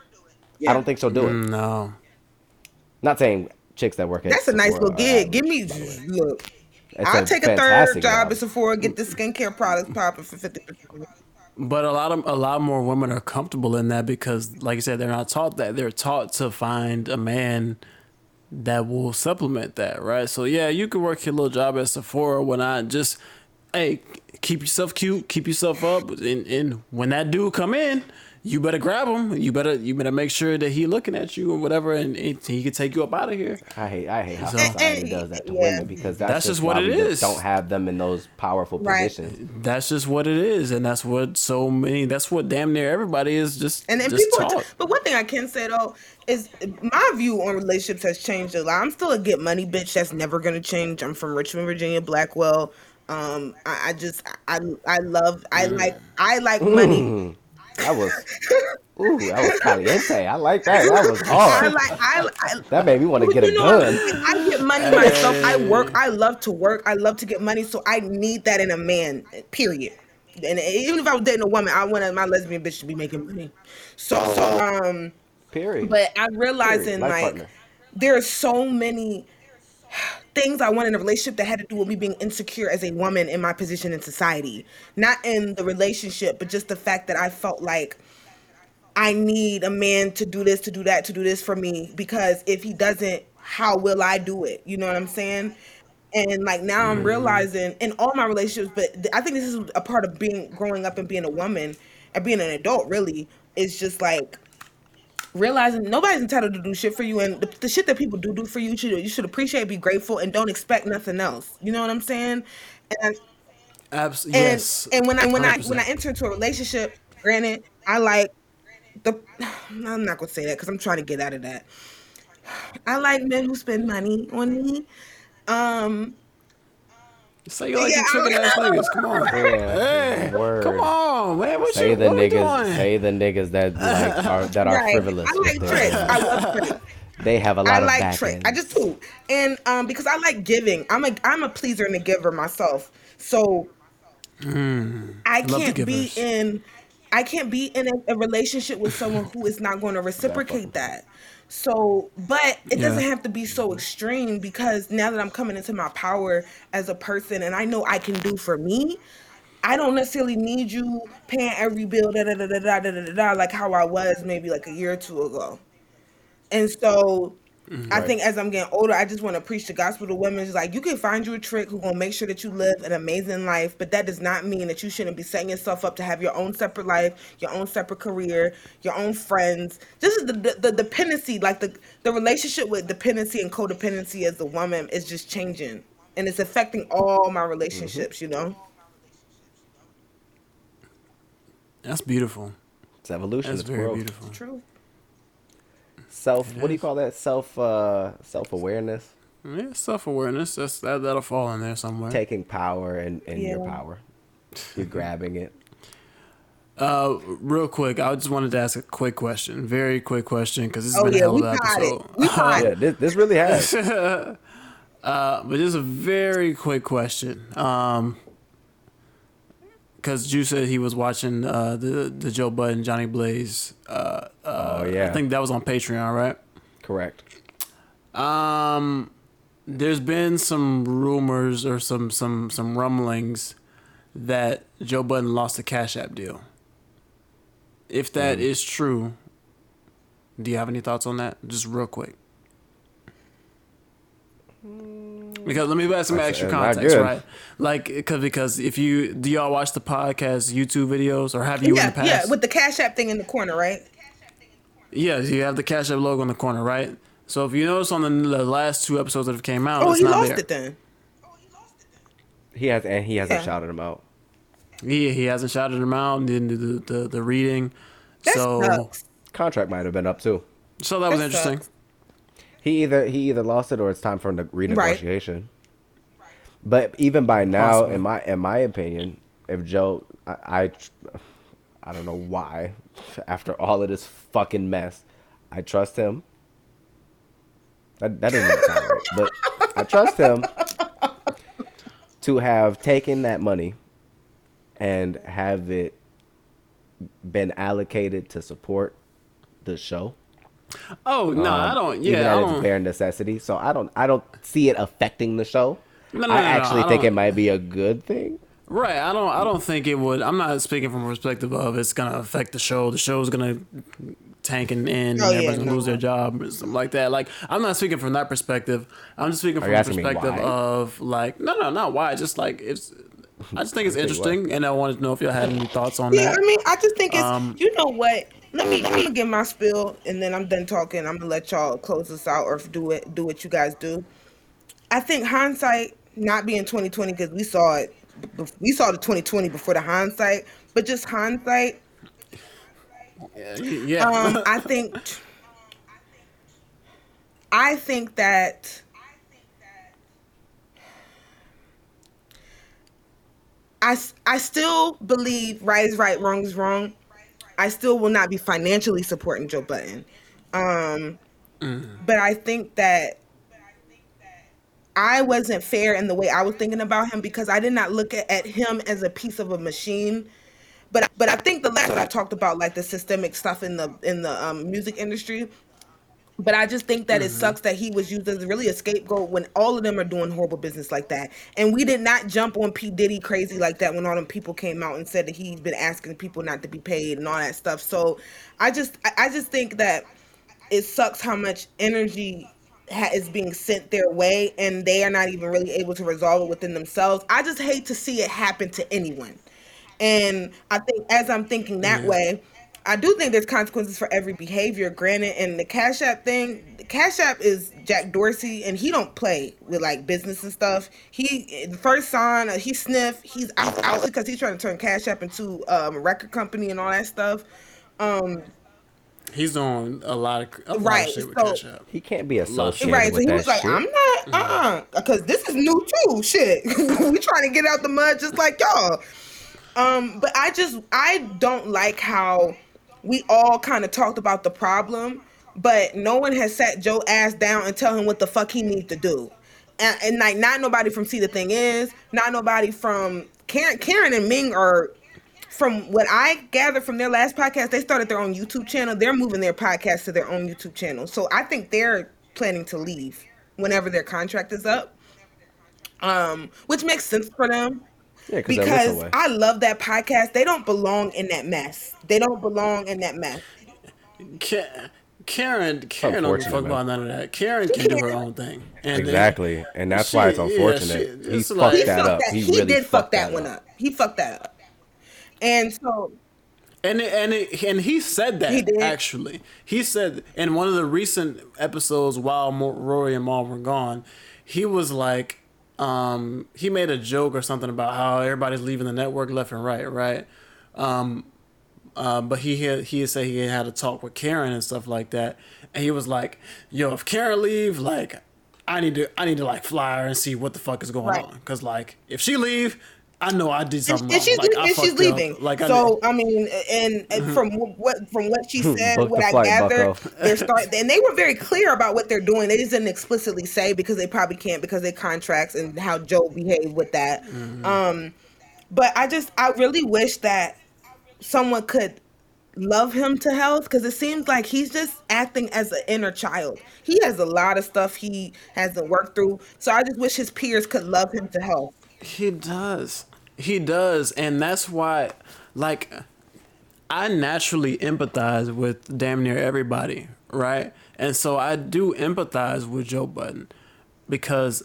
I don't think she'll do it. Mm, No. Not saying chicks that work at That's a nice little are gig. Give me look. It's I'll take a third fantastic job at Sephora, get the skincare products popping for fifty percent. But a lot of a lot more women are comfortable in that because, like I said, they're not taught that. They're taught to find a man that will supplement that, right? So yeah, you can work your little job at Sephora when I just, hey, keep yourself cute, keep yourself up, and, and when that dude come in, you better grab him. You better you better make sure that he looking at you or whatever, and, and he can take you up out of here. I hate I hate how So- society does that to Yeah. women because that's, That's just, just what why it we just. Don't have them in those powerful Right. positions. That's just what it is, and that's what so many. That's what damn near everybody is just And then just people, are taught. t- but one thing I can say though is my view on relationships has changed a lot. I'm still a get money bitch. That's never gonna change. I'm from Richmond, Virginia, Blackwell. Um, I, I just I I love I Mm. like I like money. That was ooh, that was caliente. I like that. That was I hard. like I, I That made me want to get a gun. I get money myself. I work. I love to work. I love to get money. So I need that in a man. Period. And even if I was dating a woman, I want my lesbian bitch to be making money. So, so um, Period. but I'm realizing Life like partner. there are so many things I want in a relationship that had to do with me being insecure as a woman in my position in society. Not in the relationship, but just the fact that I felt like I need a man to do this, to do that, to do this for me. Because if he doesn't, how will I do it? You know what I'm saying? And like now I'm mm-hmm. realizing in all my relationships, but th- I think this is a part of being growing up and being a woman and being an adult really is just like realizing nobody's entitled to do shit for you and the, the shit that people do do for you, you should, you should appreciate, be grateful, and don't expect nothing else. You know what I'm saying? And Abs- and yes. and when I when I when I enter into a relationship, granted, I like the I'm not gonna say that because I'm trying to get out of that. I like men who spend money on me. Um, Say you like Yeah, you tripping I- ass niggas. Come on. Yeah, Hey, word. come on, man. What Say you, the what we niggas. doing? Say the niggas that like are that are right. frivolous. I like their- tricks. I love tricks. They have a lot of. I of like Trick. end. I just do, and um, because I like giving. I'm a I'm a pleaser and a giver myself. So I Mm. Love the can't be in I can't be in a, a relationship with someone who is not going to reciprocate that. So, but it doesn't have to be so extreme because now that I'm coming into my power as a person and I know I can do for me, I don't necessarily need you paying every bill da da da da da da da, da, da like how I was maybe like a year or two ago. And so Mm-hmm. I think as I'm getting older, I just want to preach the gospel to women. It's like you can find you a trick who gonna make sure that you live an amazing life, but that does not mean that you shouldn't be setting yourself up to have your own separate life, your own separate career, your own friends. This is the the, the dependency, like the the relationship with dependency and codependency as a woman is just changing, and it's affecting all my relationships. Mm-hmm. You know. That's beautiful. It's evolution. That's It's very growth. beautiful. True. Self. It What do you call that? Self. Uh, self awareness. Yeah, self awareness. That's that. That'll fall in there somewhere. Taking power and in, your power. You're grabbing it. Uh, real quick, I just wanted to ask a quick question, very quick question, because this has Oh been a yeah, hell we of an got it. episode. We got Yeah, this, this really has. Uh, but just a very quick question. Um, because Juice said he was watching uh the the Joe Budden Johnny Blaze. Uh, oh yeah. I think that was on Patreon, right? correct. Um, there's been some rumors or some some some rumblings that Joe Budden lost the Cash App deal. If that Mm. is true, do you have any thoughts on that? Just real quick. Because let me add some extra context, right? Like, because because if you do y'all watch the podcast YouTube videos or have you in the past? yeah, with the cash app thing in the corner, right? Yeah, you have the Cash App logo in the corner, right? So if you notice on the, the last two episodes that have came out, Oh, it's he not lost there. it then. He has and he hasn't Yeah. shouted him out. He he hasn't shouted him out, didn't do the, the, the reading. That so sucks. Contract might have been up too. so that was interesting. sucks. He either he either lost it or it's time for a renegotiation. Right. But even by now, Possible. in my in my opinion, if Joe, I, I, I don't know why, after all of this fucking mess, I trust him. That that doesn't sound right, but I trust him to have taken that money and have it been allocated to support the show Oh no, I don't. even Yeah, I at its don't. bare necessity. So I don't I don't see it affecting the show. No, no, I no, no, actually I think don't- it might be a good thing. Right. I don't. I don't think it would. I'm not speaking from a perspective of it's gonna affect the show. The show's gonna tank and end, Oh, and yeah, everybody's gonna no. lose their job or something like that. Like I'm not speaking from that perspective. I'm just speaking Are from you the perspective of like no, no, not why. Just like it's. I just think it's Say what? interesting, and I wanted to know if y'all had any thoughts on Yeah, that. I mean, I just think it's Um, you know what. Let me I'm gonna give my spill, and then I'm done talking. I'm gonna let y'all close this out or do it. Do what you guys do. I think hindsight not being 2020 because we saw it. We saw the 2020 before the hindsight, but just hindsight. yeah. Um, I think. I think that. I, I still believe right is right, wrong is wrong. I still will not be financially supporting Joe Budden. Um, But I think that I wasn't fair in the way I was thinking about him because I did not look at, at him as a piece of a machine. But but I think the last one I talked about like the systemic stuff in the in the um, music industry. But I just think that it mm-hmm. sucks that he was used as really a scapegoat when all of them are doing horrible business like that. And we did not jump on P. Diddy crazy like that when all them people came out and said that he's been asking people not to be paid and all that stuff. So I just I just think that it sucks how much energy ha- is being sent their way and they are not even really able to resolve it within themselves. I just hate to see it happen to anyone. And I think as I'm thinking that way, I do think there's consequences for every behavior, granted. And the Cash App thing, the Cash App is Jack Dorsey, and he don't play with like business and stuff. He the first sign, uh, he sniff, he's out out because he's trying to turn Cash App into um, a record company and all that stuff. Um, He's doing a lot of a lot Right, of shit with so- Cash App. He can't be associated right, so with he was like, shit. "I'm not, uh, uh because this is new too. Shit, we trying to get out the mud just like y'all." Um, but I just I don't like how we all kind of talked about the problem, but no one has sat Joe ass down and tell him what the fuck he needs to do. And, and like not nobody from See the Thing Is, not nobody from Karen Karen and Ming are from what I gathered from their last podcast, they started their own YouTube channel. They're moving their podcast to their own YouTube channel. So I think they're planning to leave whenever their contract is up. Um, which makes sense for them Yeah, because because I love that podcast. They don't belong in that mess. They don't belong in that mess. Ka- Karen, Karen don't give a Unfortunate, fuck about none of that. Karen can do her own thing. And then- exactly, and that's why it's She- yeah, unfortunate. she- he fucked like- He that up. that. He, He, really did fuck fucked that one up. He fucked that up. And so And it, and it, and he said that He did. actually. He said in one of the recent episodes while Rory and Mal were gone, he was like, um, he made a joke or something about how everybody's leaving the network left and right, right? Um, uh, but he had he said he had a talk with Karen and stuff like that, and he was like, "Yo, if Karen leave, like, I need to I need to like fly her and see what the fuck is going Right. on, cause like if she leave." I know I did something and wrong. she's Like, I and she's fucked up. leaving. Like I so did- I mean, and, and mm-hmm. from what from what she said, what I flight, gathered, they're start and they were very clear about what they're doing. They just didn't explicitly say because they probably can't because they contracts and how Joe behaved with that. Mm-hmm. Um, but I just I really wish that someone could love him to health because it seems like he's just acting as an inner child. He has a lot of stuff he hasn't worked through. So I just wish his peers could love him to health. He does. He does. And that's why, like, I naturally empathize with damn near everybody, right? And so I do empathize with Joe Budden because,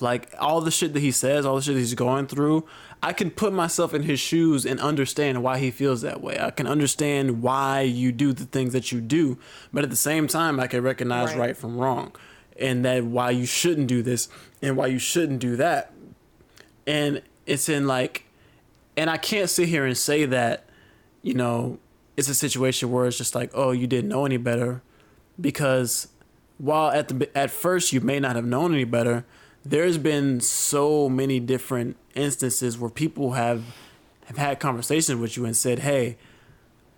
like, all the shit that he says, all the shit he's going through, I can put myself in his shoes and understand why he feels that way. I can understand why you do the things that you do, but at the same time, I can recognize Right. right from wrong and that why you shouldn't do this and why you shouldn't do that and it's in like and i can't sit here and say that you know it's a situation where it's just like oh you didn't know any better because while at the at first you may not have known any better there's been so many different instances where people have have had conversations with you and said hey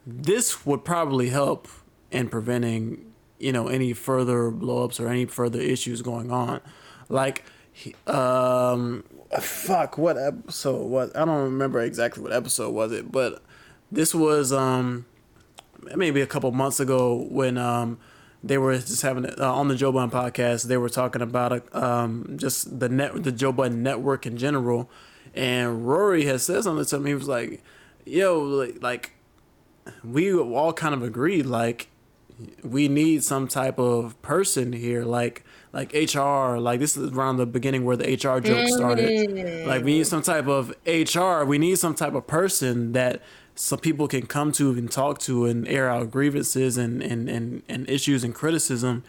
this would probably help in preventing you know any further blowups or any further issues going on. Like he- um fuck what episode what i don't remember exactly what episode was it but this was um maybe a couple months ago when um they were just having uh, on the Joe Budden podcast. They were talking about um, just the net, the Joe Budden network in general, And Rory has said something to me. He was like, "Yo, like, like we all kind of agreed like we need some type of person here like like HR like this is around the beginning where the HR joke started. Like we need some type of HR we need some type of person that some people can come to and talk to and air out grievances and and and, and issues and criticism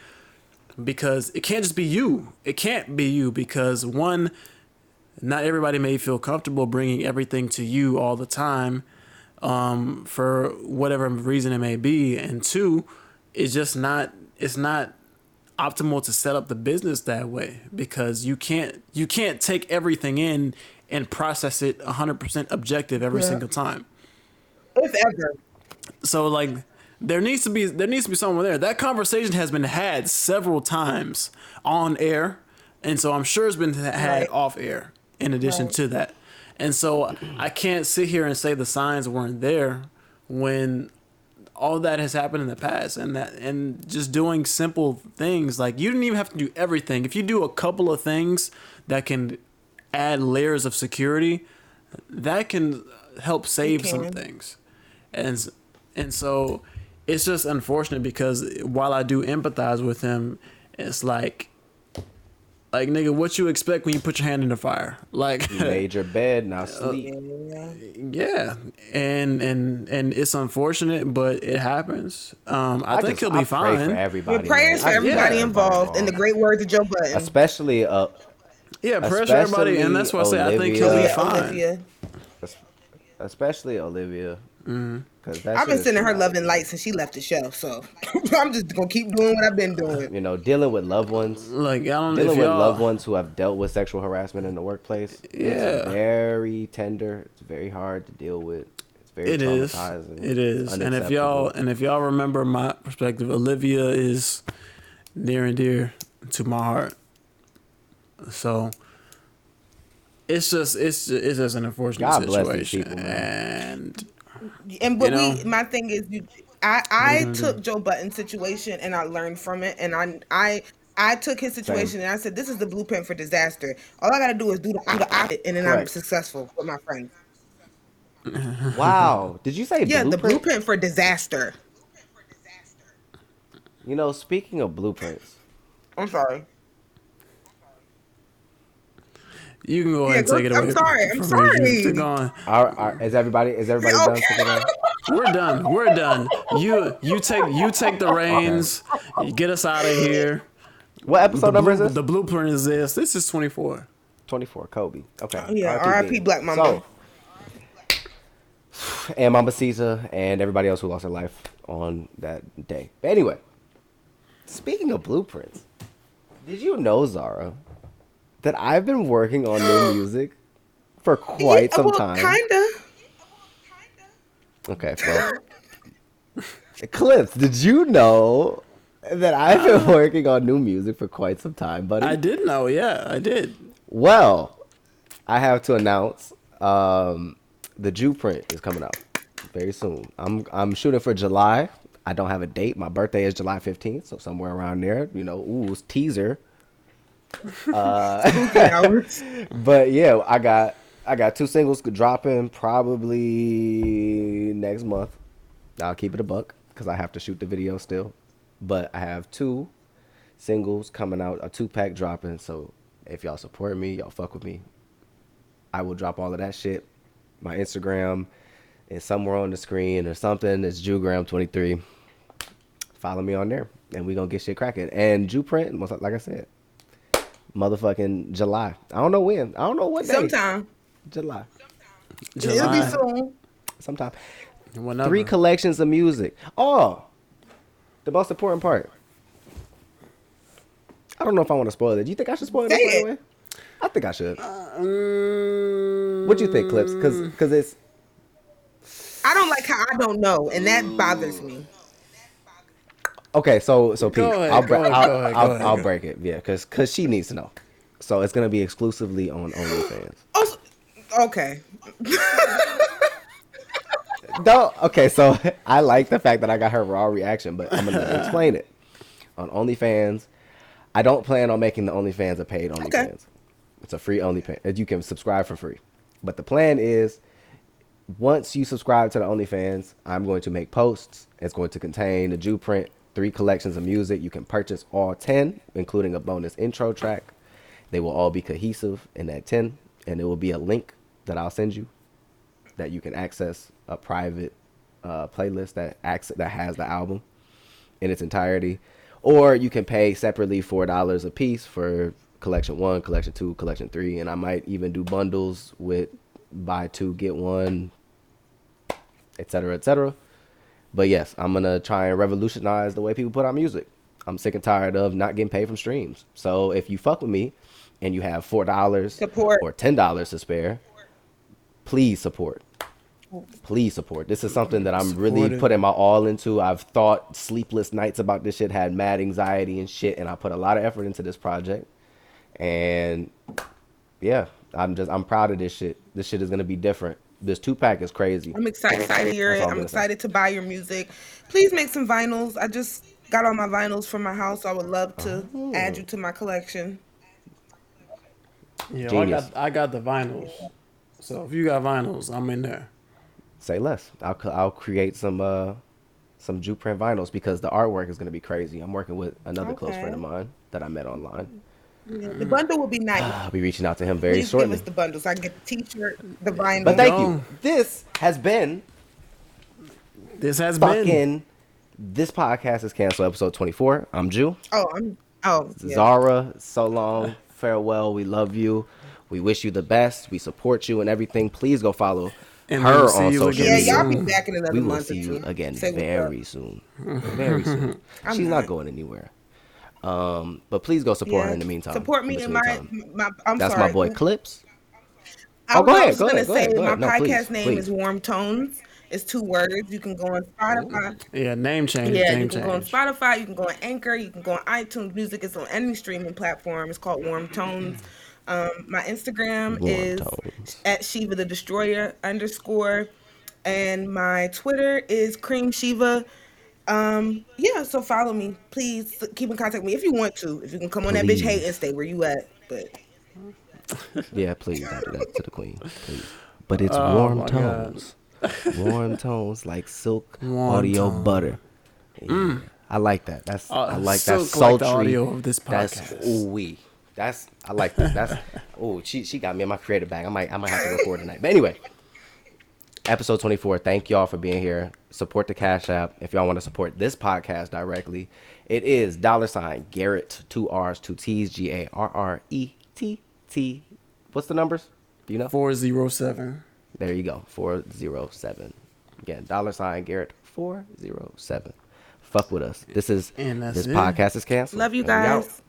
because it can't just be you. It can't be you because one not everybody may feel comfortable bringing everything to you all the time um, for whatever reason it may be, and two, it's just not it's not optimal to set up the business that way because you can't you can't take everything in and process it 100% objective every Yeah. single time. If ever. So like there needs to be there needs to be someone there. That conversation has been had several times on air, and so I'm sure it's been had Right. off air in addition Right. to that. And so I can't sit here and say the signs weren't there when all that has happened in the past and that and just doing simple things like you didn't even have to do everything. If you do a couple of things that can add layers of security, that can help save some things. And and so it's just unfortunate because while I do empathize with him, it's like like nigga, what you expect when you put your hand in the fire? Like You made your bed, now sleep. Yeah. yeah, and and and it's unfortunate, but it happens. Um, I, think just- he'll I be pray fine. for everybody. With prayers man. for everybody yeah, involved, in the great words of Joe Budden. especially uh, Yeah, prayers for everybody, and that's why I say I think he'll be fine. Olivia. especially Olivia. Mm-hmm. I've been sending her love and light since she left the show, so I'm just gonna keep doing what I've been doing. You know, dealing with loved ones, Like I don't know dealing if with y'all. loved ones who have dealt with sexual harassment in the workplace. Yeah. it's very tender. It's very hard to deal with. It's very It is. traumatizing. It is. And if y'all and if y'all remember my perspective, Olivia is near and dear to my heart. So it's just it's it's just an unfortunate God bless these situation. people, man. and And but You know? we, my thing is, you, I I took Joe Budden's situation and I learned from it, and I I. I took his situation and I said, "This is the blueprint for disaster. All I gotta do is do the, do the opposite, and then I'm successful with my friends." wow, did you say Yeah, the blueprint? blueprint for disaster. You know, speaking of blueprints, I'm sorry. You can go ahead Yeah, and go- take it away. I'm away. sorry, I'm sorry. Keep going. are, are, is everybody is everybody done Okay. for? We're done. We're done. You you take you take the reins. You get us out of here. What episode The, number is this? the blueprint is this. This is twenty four. Twenty four. Kobe. Okay. Yeah, R.I.P. R.I.P. Big. Black Mamba. So, and Mambacita and everybody else who lost their life on that day. But anyway, speaking of blueprints, did you know, Zara, that I've been working on new music for quite Yeah, some well, time? Kinda. Okay, well. Clips, did you know that I've been working on new music for quite some time, buddy? I did know. Yeah, I did. Well, I have to announce um, the Jew print is coming out very soon. I'm I'm shooting for July. I don't have a date. My birthday is July 15th, so somewhere around there. You know, ooh, it's teaser. Uh, hours. But yeah, I got I got two singles dropping probably next month. I'll keep it a buck because I have to shoot the video still. But I have two singles coming out, a two pack dropping. So if y'all support me, y'all fuck with me. I will drop all of that shit. My Instagram is somewhere on the screen or something. It's Jewgram23. Follow me on there, and we gonna get shit cracking. And Jew print, like I said, motherfucking July. I don't know when. I don't know what day. Sometime. July. It'll be soon. Sometime. Whenever. Three collections of music. Oh, the most important part. I don't know if I want to spoil it. Do you think I should spoil it? Say by it. way? I think I should. Mm, What do you think, Clips? Because because it's I don't like how I don't know, and that bothers me. Okay. So so Pete, ahead, I'll, go bre- ahead, I'll, go ahead, I'll, I'll break it. Yeah, because because she needs to know. So it's gonna be exclusively on OnlyFans. Oh, also, okay. No, okay, so I like the fact that I got her raw reaction, but I'm gonna explain it. On OnlyFans, I don't plan on making the OnlyFans a paid OnlyFans. It's a free OnlyFans. You can subscribe for free. But the plan is once you subscribe to the OnlyFans, I'm going to make posts. It's going to contain the Jew print, three collections of music. You can purchase all 10, including a bonus intro track. They will all be cohesive in that 10, and it will be a link that I'll send you that you can access a private uh, playlist that acts that has the album in its entirety, or you can pay separately four dollars a piece for collection one, collection two, collection three, and I might even do bundles with buy two get one, etc. etc. But yes, I'm gonna try and revolutionize the way people put out music. I'm sick and tired of not getting paid from streams. So if you fuck with me and you have four dollars Support. or ten dollars to spare, please support. Please support. This is something that I'm Support really putting my all into. I've thought sleepless nights about this shit, had mad anxiety and shit, and I put a lot of effort into this project. And yeah, I'm just I'm proud of this shit. This shit is gonna be different. This two pack is crazy. I'm excited to hear it. I'm I'm excited to buy your music. Please make some vinyls. I just got all my vinyls from my house. I would love to Oh. add you to my collection. Yeah, well, I got I got the vinyls. So if you got vinyls, I'm in there. Say less. I'll c- I'll create some uh some Jew print vinyls because the artwork is gonna be crazy. I'm working with another close friend of mine that I met online. The bundle will be nice. Ah, I'll be reaching out to him very Please shortly. give us the bundles. I can get the T-shirt, the vinyl. But thank Yo. you. This has been This has been. This podcast is canceled. Episode 24. I'm Jew. oh, I'm oh yeah. Zara, so long. Farewell. We love you. We wish you the best. We support you and everything. Please go follow And her we'll on you social Yeah, y'all be back in another we will month see or you two. again Say very soon. Very soon. I'm She's not not. going anywhere. Um, but please go support her in the meantime. Support me in between my, time. my I'm That's sorry. my boy Clips. I Oh, go was ahead, go gonna ahead, go ahead, go my ahead. No, podcast please, name please. is Warm Tones. It's two words. You can go on Spotify. Yeah, name change. Yeah, name you can go on. Spotify. You can go on Anchor. You can go on iTunes Music. It's on any streaming platform. It's called Warm Tones. Um, my Instagram Warm is Tones. at Shiva the Destroyer underscore, and my Twitter is Cream Shiva. Um, yeah, so follow me, please. Keep in contact with me if you want to. If you can come on that bitch Please. hate and stay where you at, but Yeah, please don't do that to the queen, please. But it's Oh, warm my God. tones, warm tones like silk Warm audio tone. butter. Yeah, I like that. That's Uh, I like that silk like sultry. audio of this That's podcast. ooh wee. That's I like that. That's oh she she got me in my creative bag. I might I might have to record tonight. But anyway, episode twenty four. Thank y'all for being here. Support the Cash App if y'all want to support this podcast directly. It is dollar sign Garrett two R's two T's G A R R E T T. What's the numbers? Do you know? Four zero seven. There you go. 407. Again, dollar sign Garrett 407. Fuck with us. This is And that's this it. podcast is canceled. love you and we out. guys.